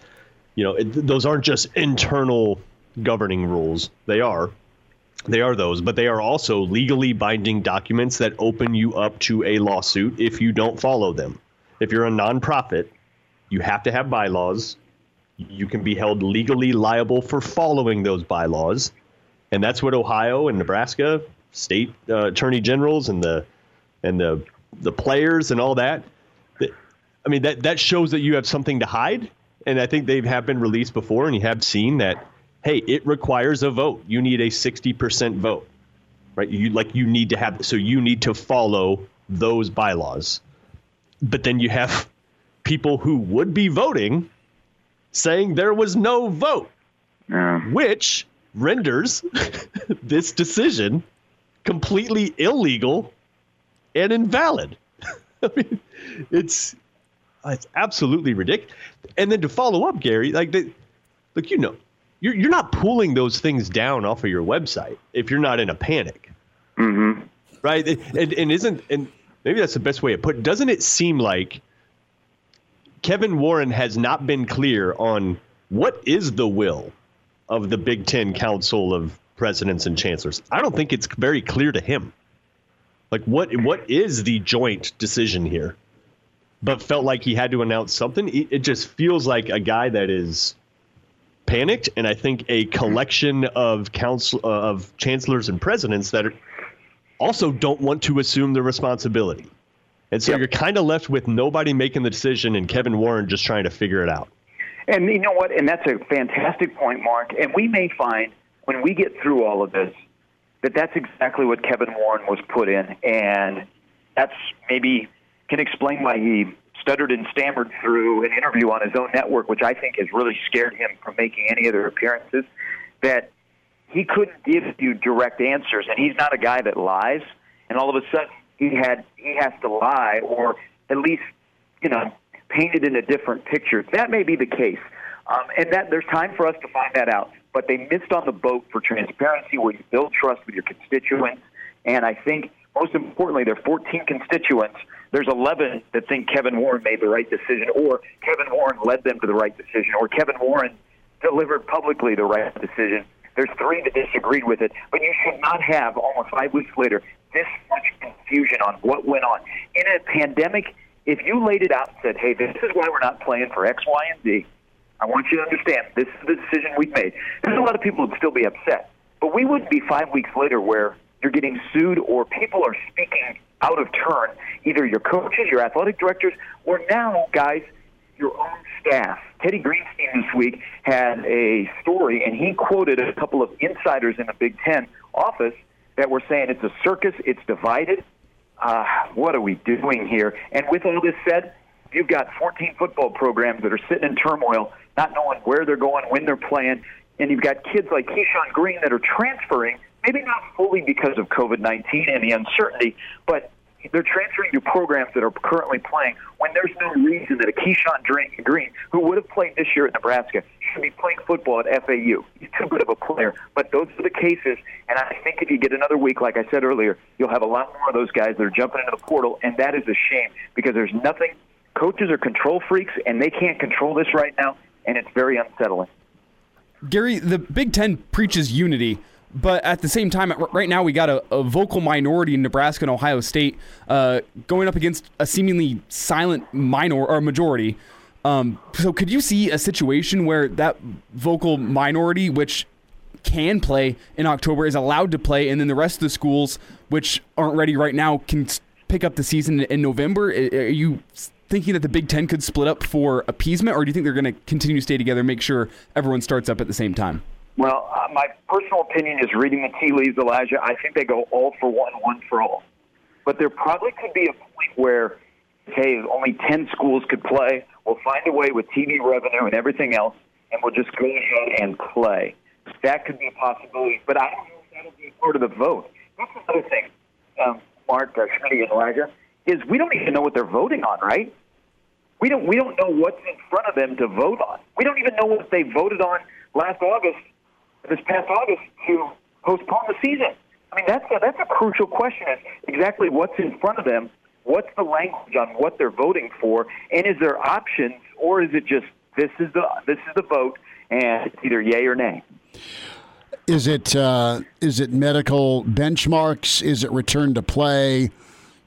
you know, it, those aren't just internal governing rules. They are, they are those, but they are also legally binding documents that open you up to a lawsuit if you don't follow them. If you're a nonprofit, you have to have bylaws. You can be held legally liable for following those bylaws, and that's what Ohio and Nebraska state uh, attorney generals and the and the the players and all that. I mean that that shows that you have something to hide, and I think they have been released before, and you have seen that. Hey, it requires a vote. You need a sixty percent vote, right? You like you need to have so you need to follow those bylaws. But then you have people who would be voting saying there was no vote, which renders this decision completely illegal and invalid. I mean, it's it's absolutely ridiculous. And then to follow up, Gary, like the, look, you know, you're you're not pulling those things down off of your website if you're not in a panic, mm-hmm. right? And and isn't and maybe that's the best way to put. it. Doesn't it seem like Kevin Warren has not been clear on what is the will of the Big Ten Council of Presidents and Chancellors? I don't think it's very clear to him. Like what what is the joint decision here? But felt like he had to announce something. It, it just feels like a guy that is panicked, and I think a collection of council uh, of chancellors and presidents that are, also don't want to assume the responsibility. And so you're kind of left with nobody making the decision and Kevin Warren just trying to figure it out. And you know what? And that's a fantastic point, Mark. And we may find when we get through all of this that that's exactly what Kevin Warren was put in, and that's maybe can explain why he stuttered and stammered through an interview on his own network, which I think has really scared him from making any other appearances. That he couldn't give you direct answers, and he's not a guy that lies. And all of a sudden, he had he has to lie, or at least you know paint it in a different picture. That may be the case, um, and that there's time for us to find that out. But they missed on the boat for transparency, where you build trust with your constituents. And I think most importantly, their 14 constituents, there's 11 that think Kevin Warren made the right decision, or Kevin Warren led them to the right decision, or Kevin Warren delivered publicly the right decision. There's three that disagreed with it, but you should not have almost five weeks later this much confusion on what went on in a pandemic. If you laid it out and said, "Hey, this is why we're not playing for X, Y, and Z," I want you to understand this is the decision we've made. There's a lot of people who'd still be upset, but we wouldn't be five weeks later where you're getting sued or people are speaking out of turn, either your coaches, your athletic directors, or now, guys, your own staff. Teddy Greenstein this week had a story, and he quoted a couple of insiders in the Big Ten office that were saying it's a circus, it's divided. Uh, what are we doing here? And with all this said, you've got 14 football programs that are sitting in turmoil, not knowing where they're going, when they're playing, and you've got kids like Keyshawn Green that are transferring, maybe not fully because of COVID 19 and the uncertainty, but they're transferring to programs that are currently playing when there's no reason that a Keyshawn Green, who would have played this year at Nebraska, should be playing football at FAU. He's too good of a player. But those are the cases, and I think if you get another week, like I said earlier, you'll have a lot more of those guys that are jumping into the portal, and that is a shame because there's nothing. Coaches are control freaks, and they can't control this right now, and it's very unsettling. Gary, the Big Ten preaches unity but at the same time, right now we got a, a vocal minority in Nebraska and Ohio State uh, going up against a seemingly silent minor or majority. Um, so could you see a situation where that vocal minority, which can play in October, is allowed to play, and then the rest of the schools, which aren't ready right now, can pick up the season in November? Are you thinking that the Big Ten could split up for appeasement, or do you think they're going to continue to stay together, and make sure everyone starts up at the same time? Well, uh, my personal opinion is reading the tea leaves, Elijah. I think they go all for one, one for all. But there probably could be a point where, hey, only 10 schools could play. We'll find a way with TV revenue and everything else, and we'll just go ahead and play. That could be a possibility, but I don't know if that'll be part of the vote. That's another thing, um, Mark, uh, Schmitty, and Elijah, is we don't even know what they're voting on, right? We don't, we don't know what's in front of them to vote on. We don't even know what they voted on last August this past August to postpone the season. I mean, that's a, that's a crucial question. Is exactly what's in front of them. What's the language on what they're voting for, and is there options, or is it just this is the this is the vote, and it's either yay or nay? Is it uh, is it medical benchmarks? Is it return to play?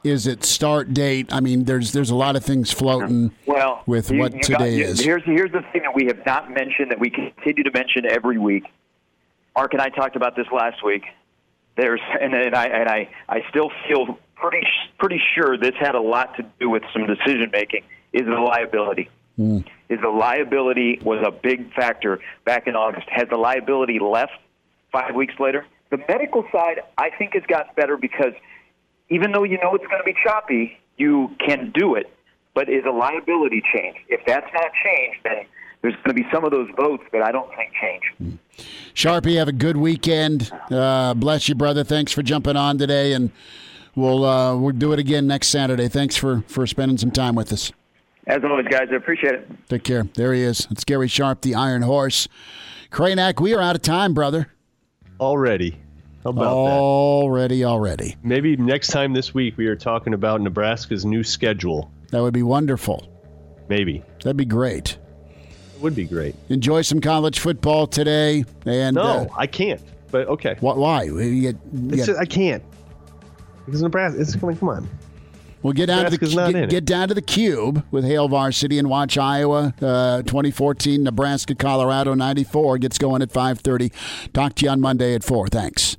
Is it start date? I mean, there's there's a lot of things floating. Well, with you, what you today got, is. Here's here's the thing that we have not mentioned that we continue to mention every week Mark and I talked about this last week. There's and, and I and I I still feel pretty pretty sure this had a lot to do with some decision making. Is the liability? Mm. Is the liability was a big factor back in August? Has the liability left five weeks later? The medical side, I think, has gotten better because even though you know it's going to be choppy, you can do it. But is a liability change? If that's not changed, then there's going to be some of those votes that I don't think change. Sharpie, have a good weekend. Uh, bless you, brother. Thanks for jumping on today, and we'll uh, we'll do it again next Saturday. Thanks for for spending some time with us. As always, guys, I appreciate it. Take care. There he is. It's Gary Sharp, the Iron Horse. Kranak, we are out of time, brother. Already. How about already, that? Already, Maybe next time this week we are talking about Nebraska's new schedule. That would be wonderful. Maybe. That'd be great. It would be great. Enjoy some college football today. And no, uh, I can't. But okay. What? Why? You get, you get, just, I can't because Nebraska. It's coming. Come on. We'll get down Nebraska's to the get, get, down to the cube with Hail Varsity and watch Iowa uh, 2014 Nebraska Colorado 94 gets going at 5:30. Talk to you on Monday at four. Thanks.